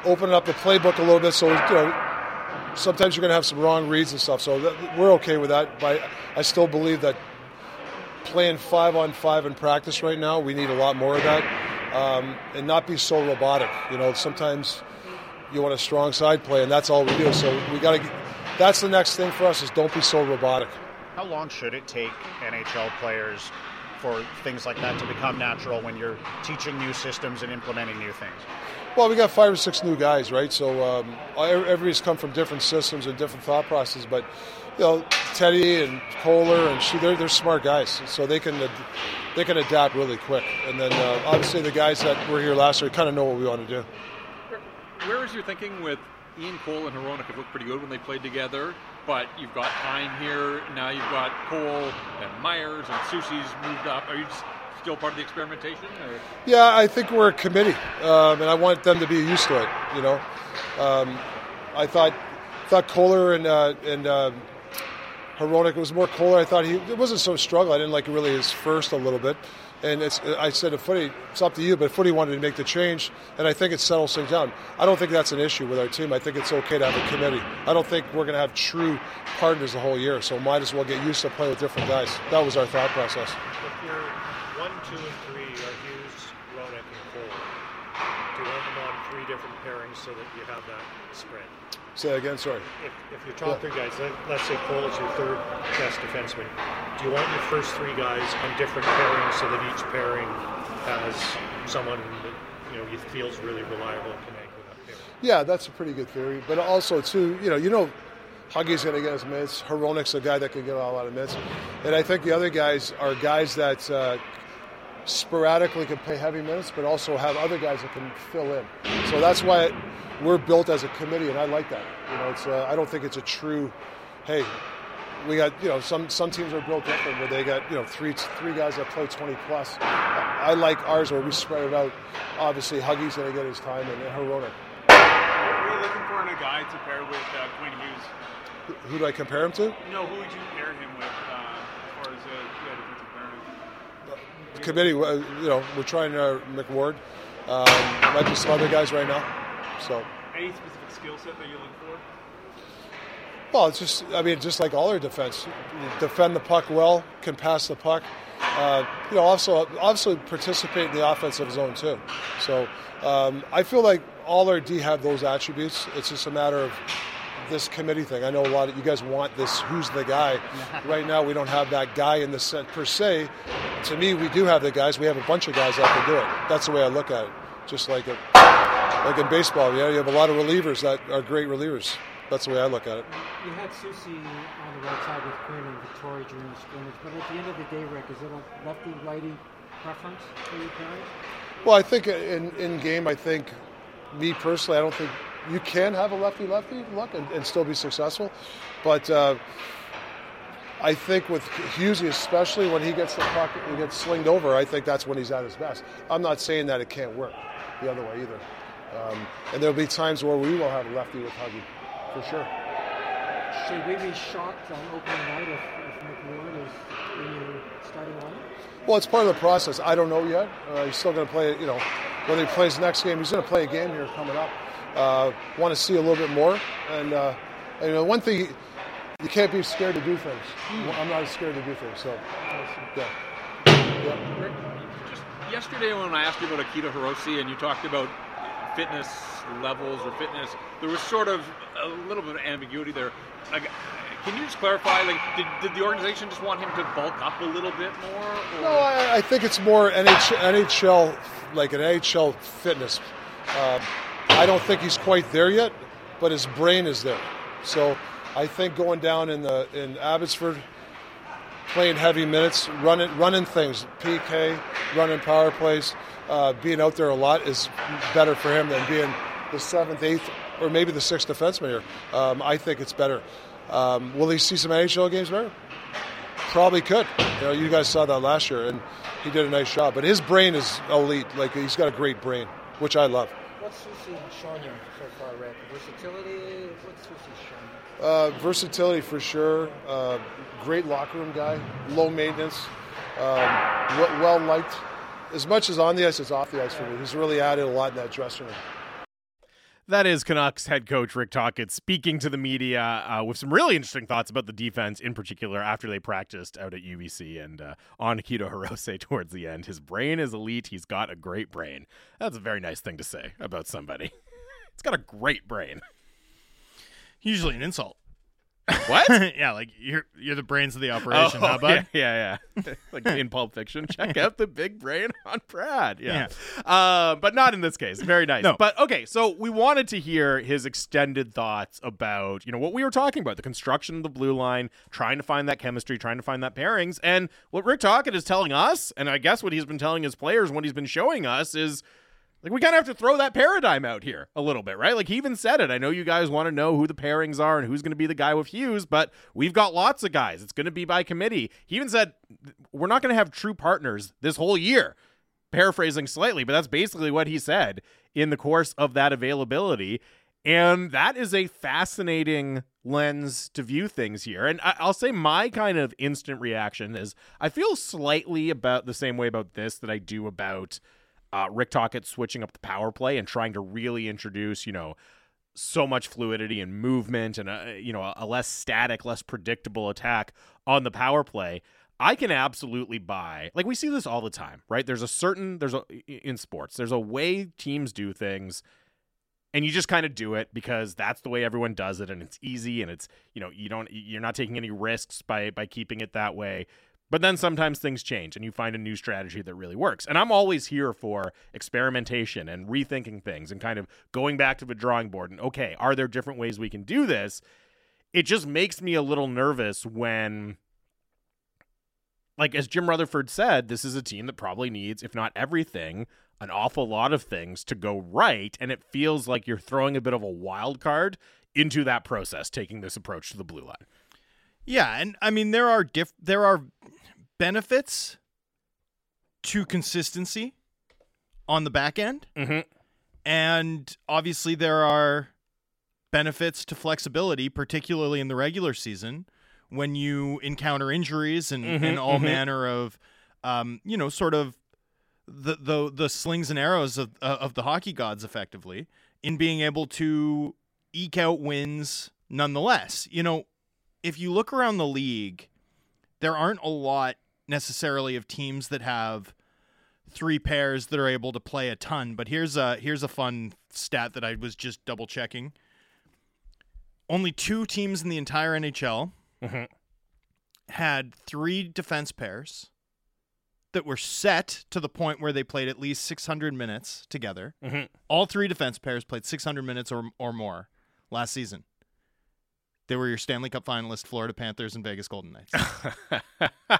opening up the playbook a little bit, so you know. Sometimes you're going to have some wrong reads and stuff, so that, we're okay with that. But I still believe that playing five on five in practice right now, we need a lot more of that um, and not be so robotic. You know, sometimes you want a strong side play, and that's all we do. So we got to. That's the next thing for us is don't be so robotic. How long should it take NHL players for things like that to become natural when you're teaching new systems and implementing new things? Well, we got five or six new guys, right? So um, everybody's come from different systems and different thought processes, but you know, Teddy and Kohler and she, they're, they're smart guys, so they can they can adapt really quick. And then uh, obviously the guys that were here last year kind of know what we want to do. Where is your thinking with Ian Cole and Hronek have looked pretty good when they played together, but you've got time here now. You've got Cole and Myers and Soucy's moved up. Are you still part of the experimentation? Or? Yeah, I think we're a committee, um, and I want them to be used to it. You know, um, I thought thought Kohler and uh, and uh, Hronek. was more Kohler. I thought he it wasn't so struggle. I didn't like really his first a little bit. And it's, I said to Footy, it's up to you, but Footy wanted to make the change, and I think it settles things down. I don't think that's an issue with our team. I think it's okay to have a committee. I don't think we're going to have true partners the whole year, so might as well get used to playing with different guys. That was our thought process. If you're one, two, and three are Hughes, Hronek, and Cole, do them on three different pairings so that you have that? Say that again, sorry. If, if your top yeah. three guys, let, us say Cole is your third best defenseman, do you want your first three guys on different pairings so that each pairing has someone that you know you feels really reliable and can anchor that pairing? Yeah, that's a pretty good theory. But also too, you know, you know, Huggy's going to get his minutes. Hronek's a guy that can get a lot of minutes, and I think the other guys are guys that. Uh, sporadically can play heavy minutes, but also have other guys that can fill in. So that's why we're built as a committee, and I like that. You know, it's uh, I don't think it's a true, hey, we got you know some some teams are built different where they got you know three three guys that play 20 plus. I like ours where we spread it out. Obviously, Huggy's going to get his time, and Hronek. What are you looking for in a guy to pair with uh, Quinn Hughes? Who, who do I compare him to? No, who would you pair him with uh, as far as uh, yeah, defensive pairing? Committee, you know, we're trying uh, McWard. Um, might be some other guys right now. So. Any specific skill set that you look for? Well, it's just, I mean, just like all our defense, defend the puck well, can pass the puck. Uh, you know, also obviously participate in the offensive zone too. So um, I feel like all our D have those attributes. It's just a matter of this committee thing. I know a lot of you guys want this. Who's the guy? <laughs> right now, we don't have that guy in the set per se. To me, we do have the guys. We have a bunch of guys that can do it. That's the way I look at it. Just like a like in baseball, yeah, you have a lot of relievers that are great relievers. That's the way I look at it. You had Soucy on the right side with Quinn and Victoria during the scrimmage, but at the end of the day, Rick, is it a lefty righty preference for you guys? Well, I think in in game, I think me personally, I don't think you can have a lefty lefty look and, and still be successful, but. Uh, I think with Hughesy, especially when he gets the puck, he gets slinged over. I think that's when he's at his best. I'm not saying that it can't work the other way either. Um, and there'll be times where we will have a lefty with Huggy, for sure. Should we be shocked on opening night if, if McWard is in your starting line? Well, it's part of the process. I don't know yet. Uh, he's still going to play, you know, whether he plays next game, he's going to play a game here coming up. Uh, Want to see a little bit more. And, uh, you know, one thing, you can't be scared to do things. Hmm. I'm not scared to do things. So, yeah. yeah. Rick, just yesterday when I asked you about Akito Hirose and you talked about fitness levels or fitness, there was sort of a little bit of ambiguity there. Like, can you just clarify? Like, did, did the organization just want him to bulk up a little bit more? Or? No, I, I think it's more NH, NHL, like an NHL fitness. Um, I don't think he's quite there yet, but his brain is there. So I think going down in the in Abbotsford, playing heavy minutes, running running things, PK, running power plays, uh, being out there a lot is better for him than being the seventh, eighth, or maybe the sixth defenseman here. Um, I think it's better. Um, will he see some NHL games there? Probably could. You know, you guys saw that last year, and he did a nice job. But his brain is elite. Like he's got a great brain, which I love. What's Soucy shown you so far, Rick? Versatility? What's Soucy shown you? Uh, versatility for sure. Uh, great locker room guy. Low maintenance. Um, well liked. As much as on the ice as off the ice for me. He's really added a lot in that dressing room. That is Canucks head coach Rick Tocchet speaking to the media uh, with some really interesting thoughts about the defense, in particular after they practiced out at UBC and uh, on Akito Hirose <laughs> towards the end. His brain is elite. He's got a great brain. That's a very nice thing to say about somebody. <laughs> It's got a great brain. Usually an insult. What? <laughs> yeah, like you're you're the brains of the operation, Oh, huh, bud? <laughs> Yeah, yeah, yeah. <laughs> like in Pulp Fiction, check out the big brain on Brad. Yeah, Uh, but not in this case. Very nice. No. But okay, so we wanted to hear his extended thoughts about you know what we were talking about, the construction of the blue line, trying to find that chemistry, trying to find that pairings, and what Rick Tocchet is telling us, and I guess what he's been telling his players, what he's been showing us is. Like we kind of have to throw that paradigm out here a little bit, right? Like he even said it. I know you guys want to know who the pairings are and who's going to be the guy with Hughes, but we've got lots of guys. It's going to be by committee. He even said we're not going to have true partners this whole year. Paraphrasing slightly, but that's basically what he said in the course of that availability. And that is a fascinating lens to view things here. And I'll say my kind of instant reaction is I feel slightly about the same way about this that I do about uh, Rick Tocchet switching up the power play and trying to really introduce, you know, so much fluidity and movement and a, you know a, a less static, less predictable attack on the power play. I can absolutely buy. Like we see this all the time, right? There's a certain there's a in sports, there's a way teams do things and you just kind of do it because that's the way everyone does it and it's easy and it's, you know, you don't you're not taking any risks by by keeping it that way. But then sometimes things change and you find a new strategy that really works. And I'm always here for experimentation and rethinking things and kind of going back to the drawing board and okay, are there different ways we can do this? It just makes me a little nervous when like as Jim Rutherford said, this is a team that probably needs, if not everything, an awful lot of things to go right. And it feels like you're throwing a bit of a wild card into that process, taking this approach to the blue line. Yeah, and I mean there are diff- there are benefits to consistency on the back end, Mm-hmm. and obviously there are benefits to flexibility, particularly in the regular season when you encounter injuries and, Mhm, and all mhm. manner of, um, you know, sort of the the the slings and arrows of uh, of the hockey gods, effectively, in being able to eke out wins nonetheless. You know, if you look around the league, there aren't a lot necessarily of teams that have three pairs that are able to play a ton. But here's a here's a fun stat that I was just double checking. Only two teams in the entire NHL Mhm. had three defense pairs that were set to the point where they played at least 600 minutes together. Mhm. All three defense pairs played 600 minutes or, or more last season. They were your Stanley Cup finalist Florida Panthers and Vegas Golden Knights. <laughs>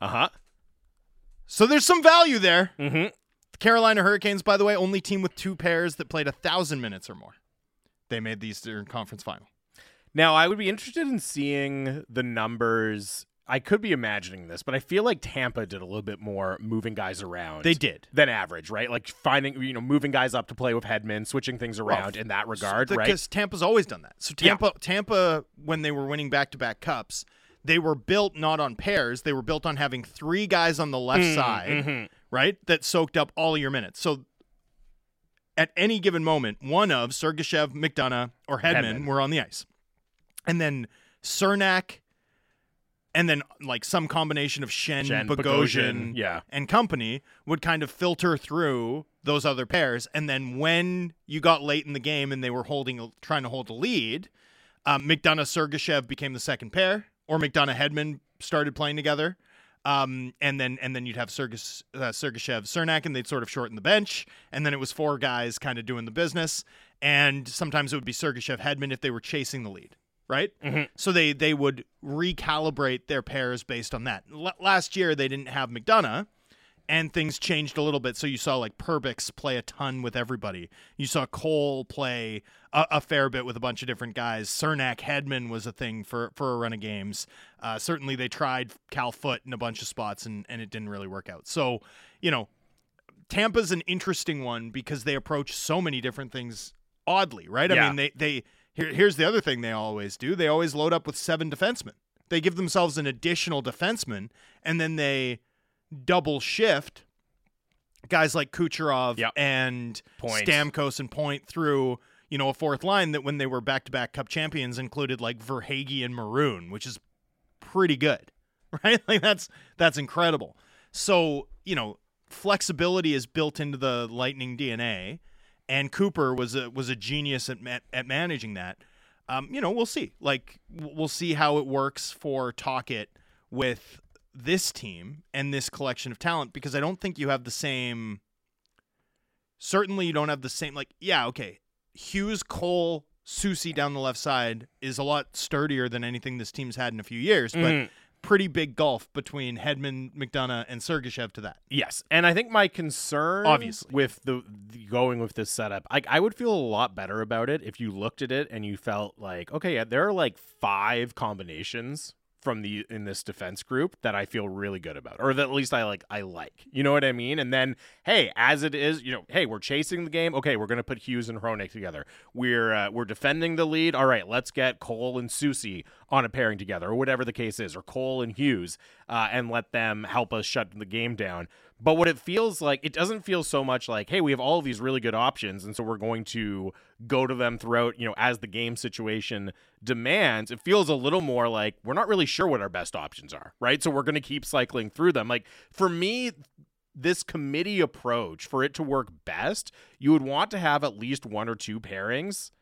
uh huh. so there's some value there. Mm-hmm. The Carolina Hurricanes, by the way, only team with two pairs that played a thousand minutes or more. They made the Eastern Conference Final. Now, I would be interested in seeing the numbers. I could be imagining this, but I feel like Tampa did a little bit more moving guys around. They did. than average, right? Like finding, you know, moving guys up to play with Hedman, switching things around in that regard, right? Because Tampa's always done that. So Yeah. Tampa, Tampa, when they were winning back-to-back cups, they were built not on pairs. They were built on having three guys on the left Mm, side, mhm. right, that soaked up all of your minutes. So at any given moment, one of Sergachev, McDonagh, or Hedman, Hedman. were on the ice. and then Cernak, and then like some combination of Schenn, Schenn, Bogosian, Bogosian, yeah. and company would kind of filter through those other pairs. And then when you got late in the game and they were holding, trying to hold a lead, um, McDonagh Sergachev became the second pair, or McDonagh Hedman started playing together. Um, and then and then you'd have Sergas, uh, Sergachev, Cernak, and they'd sort of shorten the bench. And then it was four guys kind of doing the business. And sometimes it would be Sergachev, Hedman if they were chasing the lead, right? So they they would recalibrate their pairs based on that. L- last year they didn't have McDonagh, and things changed a little bit. So you saw like Perbix play a ton with everybody. You saw Cole play a, a fair bit with a bunch of different guys. Cernak Hedman was a thing for for a run of games. Uh, certainly they tried Cal Foote in a bunch of spots and and it didn't really work out. So you know. Tampa's an interesting one because they approach so many different things oddly, right? I mean, they they here, here's the other thing they always do. They always load up with seven defensemen. They give themselves an additional defenseman, and then they double shift guys like Kucherov Yep. and Point. Stamkos and Point through, you know, a fourth line that when they were back-to-back Cup champions included like Verhaeghe and Maroon, which is pretty good, <laughs> right? Like that's that's incredible. So you know, flexibility is built into the Lightning DNA, and Cooper was a was a genius at at managing that. Um, you know, we'll see. Like we'll see how it works for Tocchet with this team and this collection of talent because I don't think you have the same. Certainly, you don't have the same. Like, yeah, okay, Hughes, Cole, Soucy down the left side is a lot sturdier than anything this team's had in a few years, but Mhm. pretty big gulf between Hedman, McDonagh, and Sergachev to that. Yes, and I think my concern, Obviously. with the, the going with this setup, I, I would feel a lot better about it if you looked at it and you felt like, okay, yeah, there are like five combinations from the in this defense group that I feel really good about, or that at least I like. I like, you know what I mean? And then, hey, as it is, you know, hey, we're chasing the game. Okay, we're gonna put Hughes and Hronek together. We're uh, we're defending the lead. All right, let's get Cole and Soucy on a pairing together, or whatever the case is, or Cole and Hughes, uh, and let them help us shut the game down. But what it feels like, it doesn't feel so much like, hey, we have all of these really good options, and so we're going to go to them throughout, you know, as the game situation demands. It feels a little more like we're not really sure what our best options are, right? So we're going to keep cycling through them. Like for me, this committee approach, for it to work best, you would want to have at least one or two pairings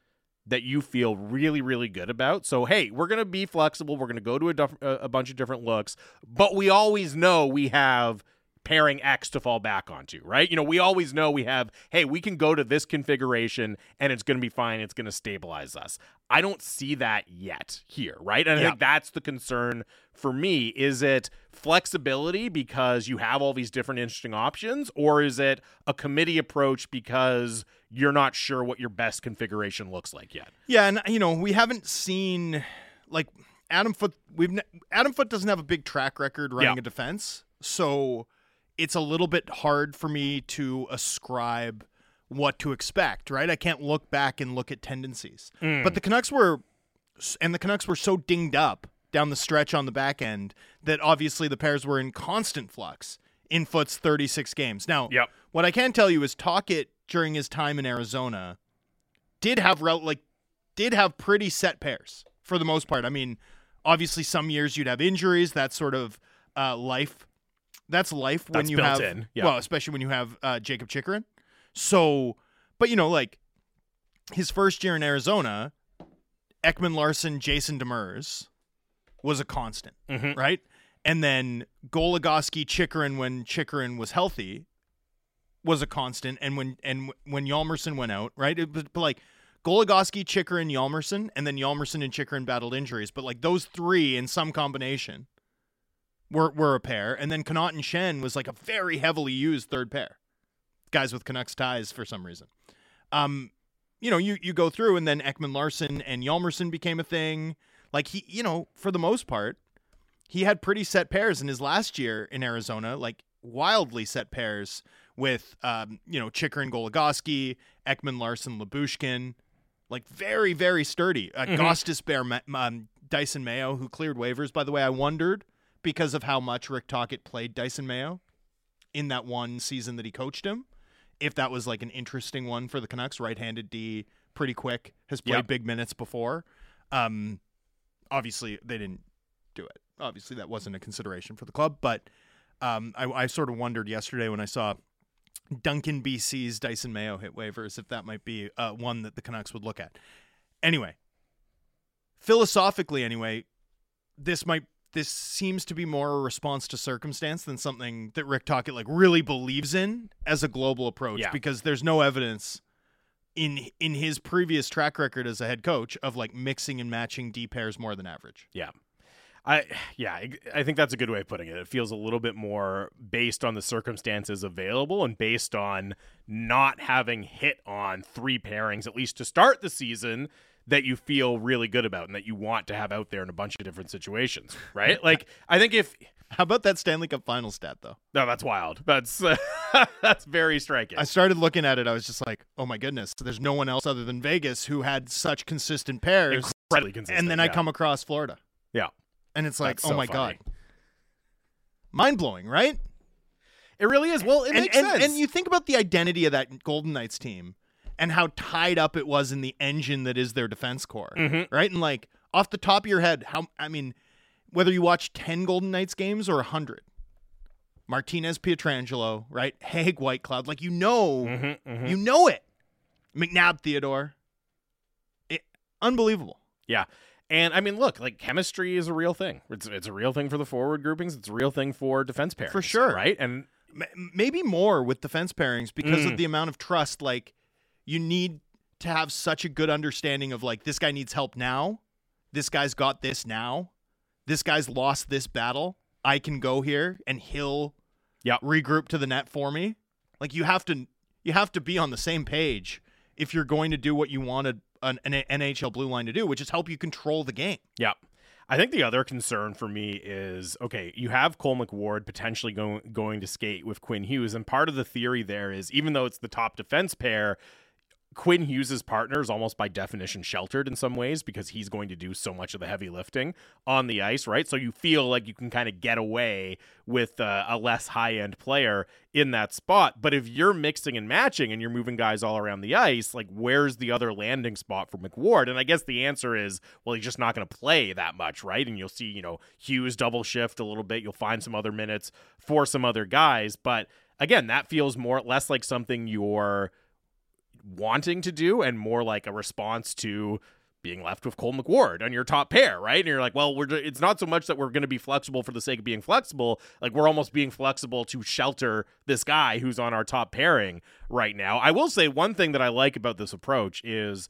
that you feel really really good about. So hey, we're going to be flexible. We're going to go to a, a bunch of different looks, but we always know we have pairing X to fall back onto, right? You know, we always know we have, hey, we can go to this configuration and it's going to be fine. It's going to stabilize us. I don't see that yet here, right? And I think that's the concern for me. Is it flexibility because you have all these different interesting options, or is it a committee approach because you're not sure what your best configuration looks like yet? Yeah, and you know we haven't seen like Adam Foote. We've Adam Foote doesn't have a big track record running Yeah. a defense, so it's a little bit hard for me to ascribe what to expect. Right, I can't look back and look at tendencies. But the Canucks were, and the Canucks were so dinged up down the stretch on the back end that obviously the pairs were in constant flux in Foote's 36 games. Now, Yep. what I can tell you is Tocchet during his time in Arizona did have rel- like did have pretty set pairs for the most part. I mean, obviously some years you'd have injuries. that sort of uh, life. That's life when That's you have in, yeah. well, especially when you have uh, Jakob Chychrun. So, but you know, like his first year in Arizona, Ekman-Larsson, Jason Demers was a constant, Mhm. right? And then Goligoski, Chychrun when Chychrun was healthy was a constant, and when and when Hjalmarsson went out, right? It was but like Goligoski, Chychrun, Hjalmarsson, and then Hjalmarsson and Chychrun battled injuries, but like those three in some combination were were a pair, and then Connauton and Schenn was like a very heavily used third pair, guys with Canucks ties for some reason. Um, you know, you you go through, and then Ekman-Larsson and Hjalmarsson became a thing. Like he, you know, for the most part, he had pretty set pairs in his last year in Arizona, like wildly set pairs with, um, you know, Chychrun Goligoski, Ekman Larson Lyubushkin, like very, very sturdy. Uh, Gostisbehere, um, Dysin Mayo, who cleared waivers, by the way. I wondered because of how much Rick Tocchet played Dysin Mayo in that one season that he coached him, if that was like an interesting one for the Canucks. Right handed D, pretty quick, has played Yep. big minutes before. Um, obviously they didn't do it. Obviously that wasn't a consideration for the club, but um, I, I sort of wondered yesterday when I saw Duncan BC's Dysin Mayo hit waivers if that might be uh, one that the Canucks would look at. Anyway, philosophically, anyway, this might this seems to be more a response to circumstance than something that Rick Tocchet like really believes in as a global approach Yeah. because there's no evidence in in his previous track record as a head coach of like mixing and matching D pairs more than average. Yeah. I yeah, I think that's a good way of putting it. It feels a little bit more based on the circumstances available and based on not having hit on three pairings at least to start the season that you feel really good about and that you want to have out there in a bunch of different situations, <laughs> right? like I think if How about that Stanley Cup final stat though? no, that's wild. That's <laughs> that's very striking. I started looking at it. I was just like, oh my goodness, there's no one else other than Vegas who had such consistent pairs. Incredibly consistent. and then I come across Florida, Yeah. and it's like, That's oh so my funny. god, mind blowing, right? It really is. Well, it and, makes and, sense. and you think about the identity of that Golden Knights team and how tied up it was in the engine that is their defense core, Mhm. right? And like off the top of your head, how I mean, whether you watch ten Golden Knights games or hundred, Martinez, Pietrangelo, right? <laughs> Hague, White Cloud, like you know, Mhm, mhm. you know it. McNabb, Theodore, it, unbelievable. Yeah. And I mean, look, like chemistry is a real thing. It's it's a real thing for the forward groupings. It's a real thing for defense pairings. For sure. Right? And maybe more with defense pairings because Mm. of the amount of trust. Like, you need to have such a good understanding of like this guy needs help now, this guy's got this now, this guy's lost this battle. I can go here and he'll Yep. regroup to the net for me. Like you have to you have to be on the same page if you're going to do what you wanted an, an NHL blue line to do, which is help you control the game. yeah. I think the other concern for me is okay, you have Cole McWard potentially going going to skate with Quinn Hughes, and part of the theory there is even though it's the top defense pair, Quinn Hughes' partner is almost by definition sheltered in some ways because he's going to do so much of the heavy lifting on the ice, right? So you feel like you can kind of get away with uh, a less high end player in that spot. But if you're mixing and matching and you're moving guys all around the ice, like where's the other landing spot for McWard? And I guess the answer is, well, he's just not going to play that much, right? And you'll see, you know, Hughes double shift a little bit. You'll find some other minutes for some other guys. But again, that feels more less like something you're wanting to do and more like a response to being left with Cole McWard on your top pair, right? And you're like, well, we're it's not so much that we're going to be flexible for the sake of being flexible, like we're almost being flexible to shelter this guy who's on our top pairing right now. I will say one thing that I like about this approach is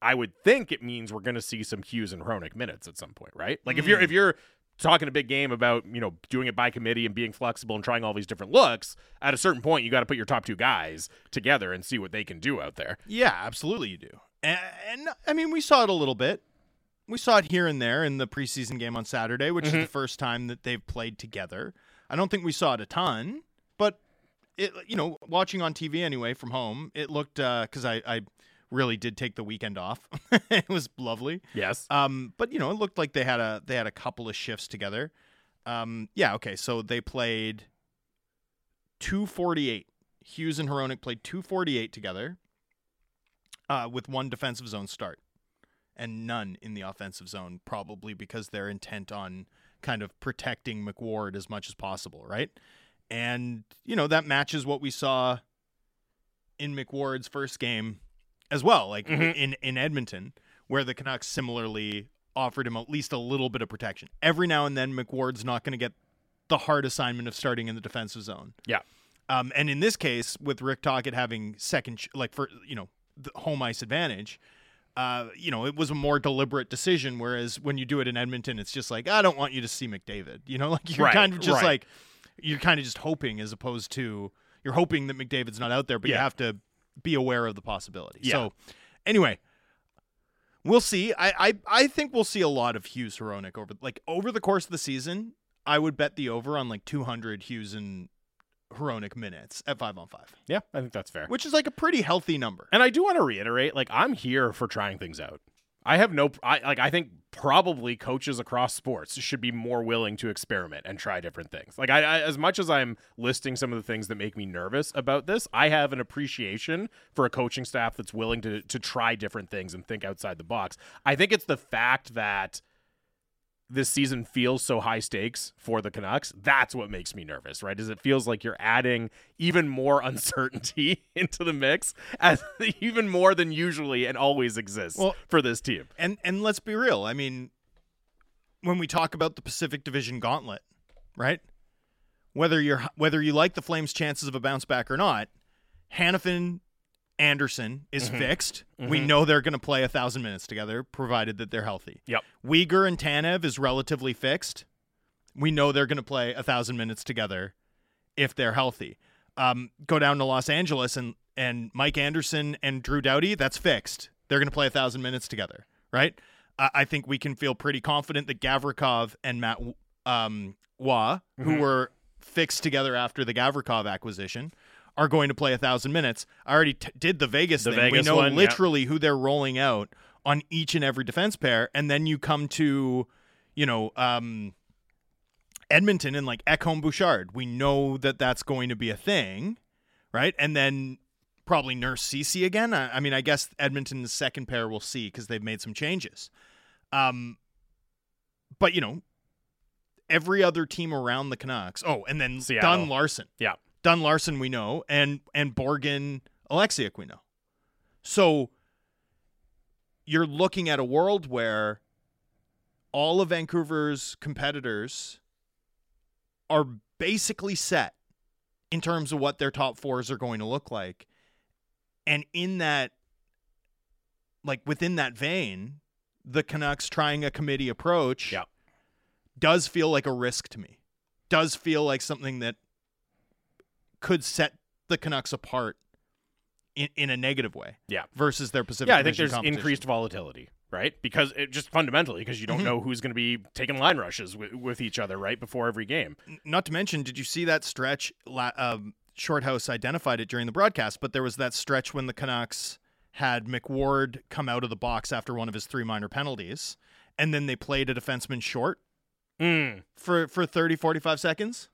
I would think it means we're going to see some Hughes and Hronek minutes at some point, right? Like if you're hmm. if you're talking a big game about you know doing it by committee and being flexible and trying all these different looks, at a certain point you got to put your top two guys together and see what they can do out there. Yeah, absolutely you do. And, and I mean, we saw it a little bit. We saw it here and there in the preseason game on Saturday, which is the mm-hmm. first time that they've played together. I don't think we saw it a ton, but it, you know, watching on TV anyway from home, it looked uh, because I, I really did take the weekend off. <laughs> it was lovely. Yes. Um, but you know, it looked like they had a they had a couple of shifts together. Um, yeah, okay, so they played 248. Hughes and Hronek played 248 together. Uh, with one defensive zone start and none in the offensive zone, probably because they're intent on kind of protecting McWard as much as possible, right? And, you know, that matches what we saw in McWard's first game as well, like Mhm. in, in Edmonton, where the Canucks similarly offered him at least a little bit of protection. Every now and then, McWard's not going to get the hard assignment of starting in the defensive zone. Yeah. Um, and in this case, with Rick Tocchet having second, ch- like for you know, the home ice advantage, uh, you know, it was a more deliberate decision. Whereas when you do it in Edmonton, it's just like I don't want you to see McDavid. You know, <laughs> like you're Right, kind of just right. like you're kind of just hoping, as opposed to you're hoping that McDavid's not out there, but you have to be aware of the possibility. Yeah. So, anyway. We'll see. I, I I think we'll see a lot of Hughes Hronek over like over the course of the season. I would bet the over on like 200 Hughes and Hronek minutes at five on five, Yeah, I think that's fair. which is like a pretty healthy number. And I do want to reiterate, like I'm here for trying things out. I have no, I like. I think probably coaches across sports should be more willing to experiment and try different things. Like I, I, as much as I'm listing some of the things that make me nervous about this, I have an appreciation for a coaching staff that's willing to to try different things and think outside the box. I think it's the fact that this season feels so high stakes for the Canucks, that's what makes me nervous, right? Is it feels like you're adding even more <laughs> uncertainty <laughs> into the mix as <laughs> even more than usually and always exists Well- for this team. And and let's be real. I mean, when we talk about the Pacific Division Gauntlet, right? Whether you're whether you like the Flames' chances of a bounce back or not, Hanifin Andersson is fixed. We know they're going to play a thousand minutes together, provided that they're healthy. Yep. Weegar and Tanev is relatively fixed. We know they're going to play a thousand minutes together if they're healthy. Um, go down to Los Angeles and and Mike Anderson and Drew Doughty, that's fixed. They're going to play a thousand minutes together, right? I I think we can feel pretty confident that Gavrikov and Matt um, Wah, who were fixed together after the Gavrikov acquisition, are going to play a thousand minutes. I already t- did the Vegas The thing. we know one, yeah. literally who they're rolling out on each and every defense pair, and then you come to, you know, um, Edmonton and like Ekholm Bouchard. We know that that's going to be a thing, right? And then probably Nurse Cece again. I, I mean, I guess Edmonton's second pair we'll see because they've made some changes. Um, but you know, every other team around the Canucks. Oh, and then Seattle. Dunn Larsson. Yeah. Dunn Larsson we know, and and Borgen Oleksiak we know. So you're looking at a world where all of Vancouver's competitors are basically set in terms of what their top fours are going to look like. And in that, like within that vein, the Canucks trying a committee approach Yeah. does feel like a risk to me. Does feel like something that could set the Canucks apart in, in a negative way Yeah. versus their Pacific Yeah, I think there's increased volatility, right? Because it just fundamentally, because you don't Mhm. know who's going to be taking line rushes with, with each other, right, before every game. Not to mention, did you see that stretch? Um, Shorthouse identified it during the broadcast, but there was that stretch when the Canucks had McWard come out of the box after one of his three minor penalties, and then they played a defenseman short Mm. for for 30 45 seconds.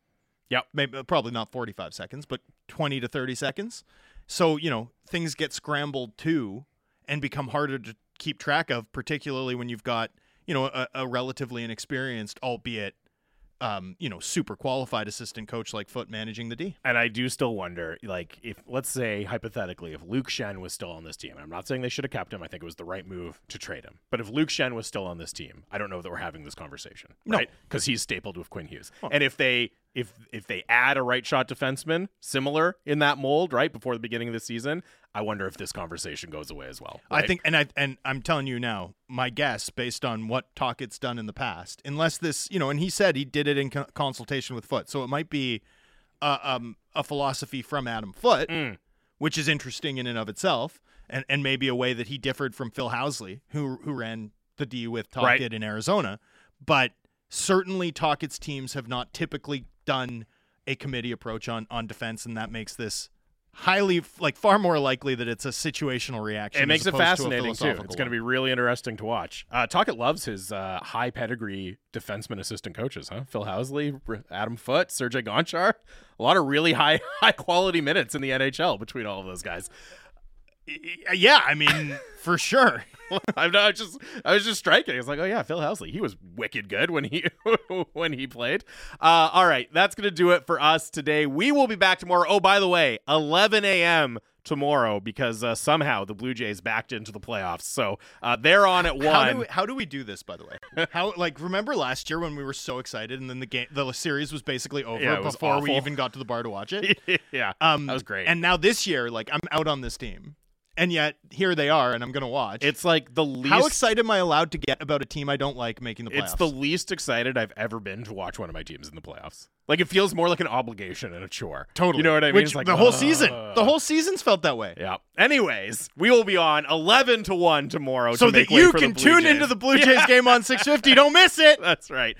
Yep. Maybe probably not 45 seconds, but 20 to 30 seconds. So, you know, things get scrambled too and become harder to keep track of, particularly when you've got, you know, a, a relatively inexperienced, albeit um, you know, super qualified assistant coach like Foote managing the D. And I do still wonder, like, if let's say hypothetically, if Luke Schenn was still on this team, I'm not saying they should have kept him. I think it was the right move to trade him. But if Luke Schenn was still on this team, I don't know that we're having this conversation, No. right? Because he's stapled with Quinn Hughes. And if they if if they add a right shot defenseman similar in that mold, right before the beginning of the season, I wonder if this conversation goes away as well. I think, and I and I'm telling you now, my guess based on what Tocchet's done in the past, unless this, you know, and he said he did it in co- consultation with Foote, so it might be uh, um, a philosophy from Adam Foote, Mm. which is interesting in and of itself, and and maybe a way that he differed from Phil Housley, who who ran the D with Tocchet Right. in Arizona, but certainly Tocchet's teams have not typically done a committee approach on on defense, and that makes this. Highly, like far more likely that it's a situational reaction. It makes it opposed to fascinating too. It's going to be really interesting to watch. Uh, Tocchet loves his uh, high pedigree defenseman assistant coaches, huh? Phil Housley, Adam Foote, Sergei Gonchar. A lot of really high <laughs> high quality minutes in the NHL between all of those guys. Yeah, I mean, for sure. <laughs> I'm not just I was just striking. It's like, oh yeah, Phil Housley. He was wicked good when he <laughs> when he played. Uh, all right, that's gonna do it for us today. We will be back tomorrow. Oh, by the way, 11 a.m. tomorrow because uh, somehow the Blue Jays backed into the playoffs. So uh, they're on at one. How do, we, how do we do this, by the way? How like remember last year when we were so excited and then the game, the series was basically over Yeah, was before we even got to the bar to watch it. <laughs> yeah, Um, that was great. And now this year, like I'm out on this team, and yet here they are, and I'm gonna watch. it's like the least. how excited am I allowed to get about a team I don't like making the playoffs? It's the least excited I've ever been to watch one of my teams in the playoffs. Like it feels more like an obligation and a chore. totally. You know what I mean? Which It's like the whole ugh. season, the whole season's felt that way. Yeah. Anyways, we will be on 11 to 1 tomorrow So to make that you can tune Jays. into the Blue <laughs> Jays game on 650. Don't miss it. <laughs> That's right.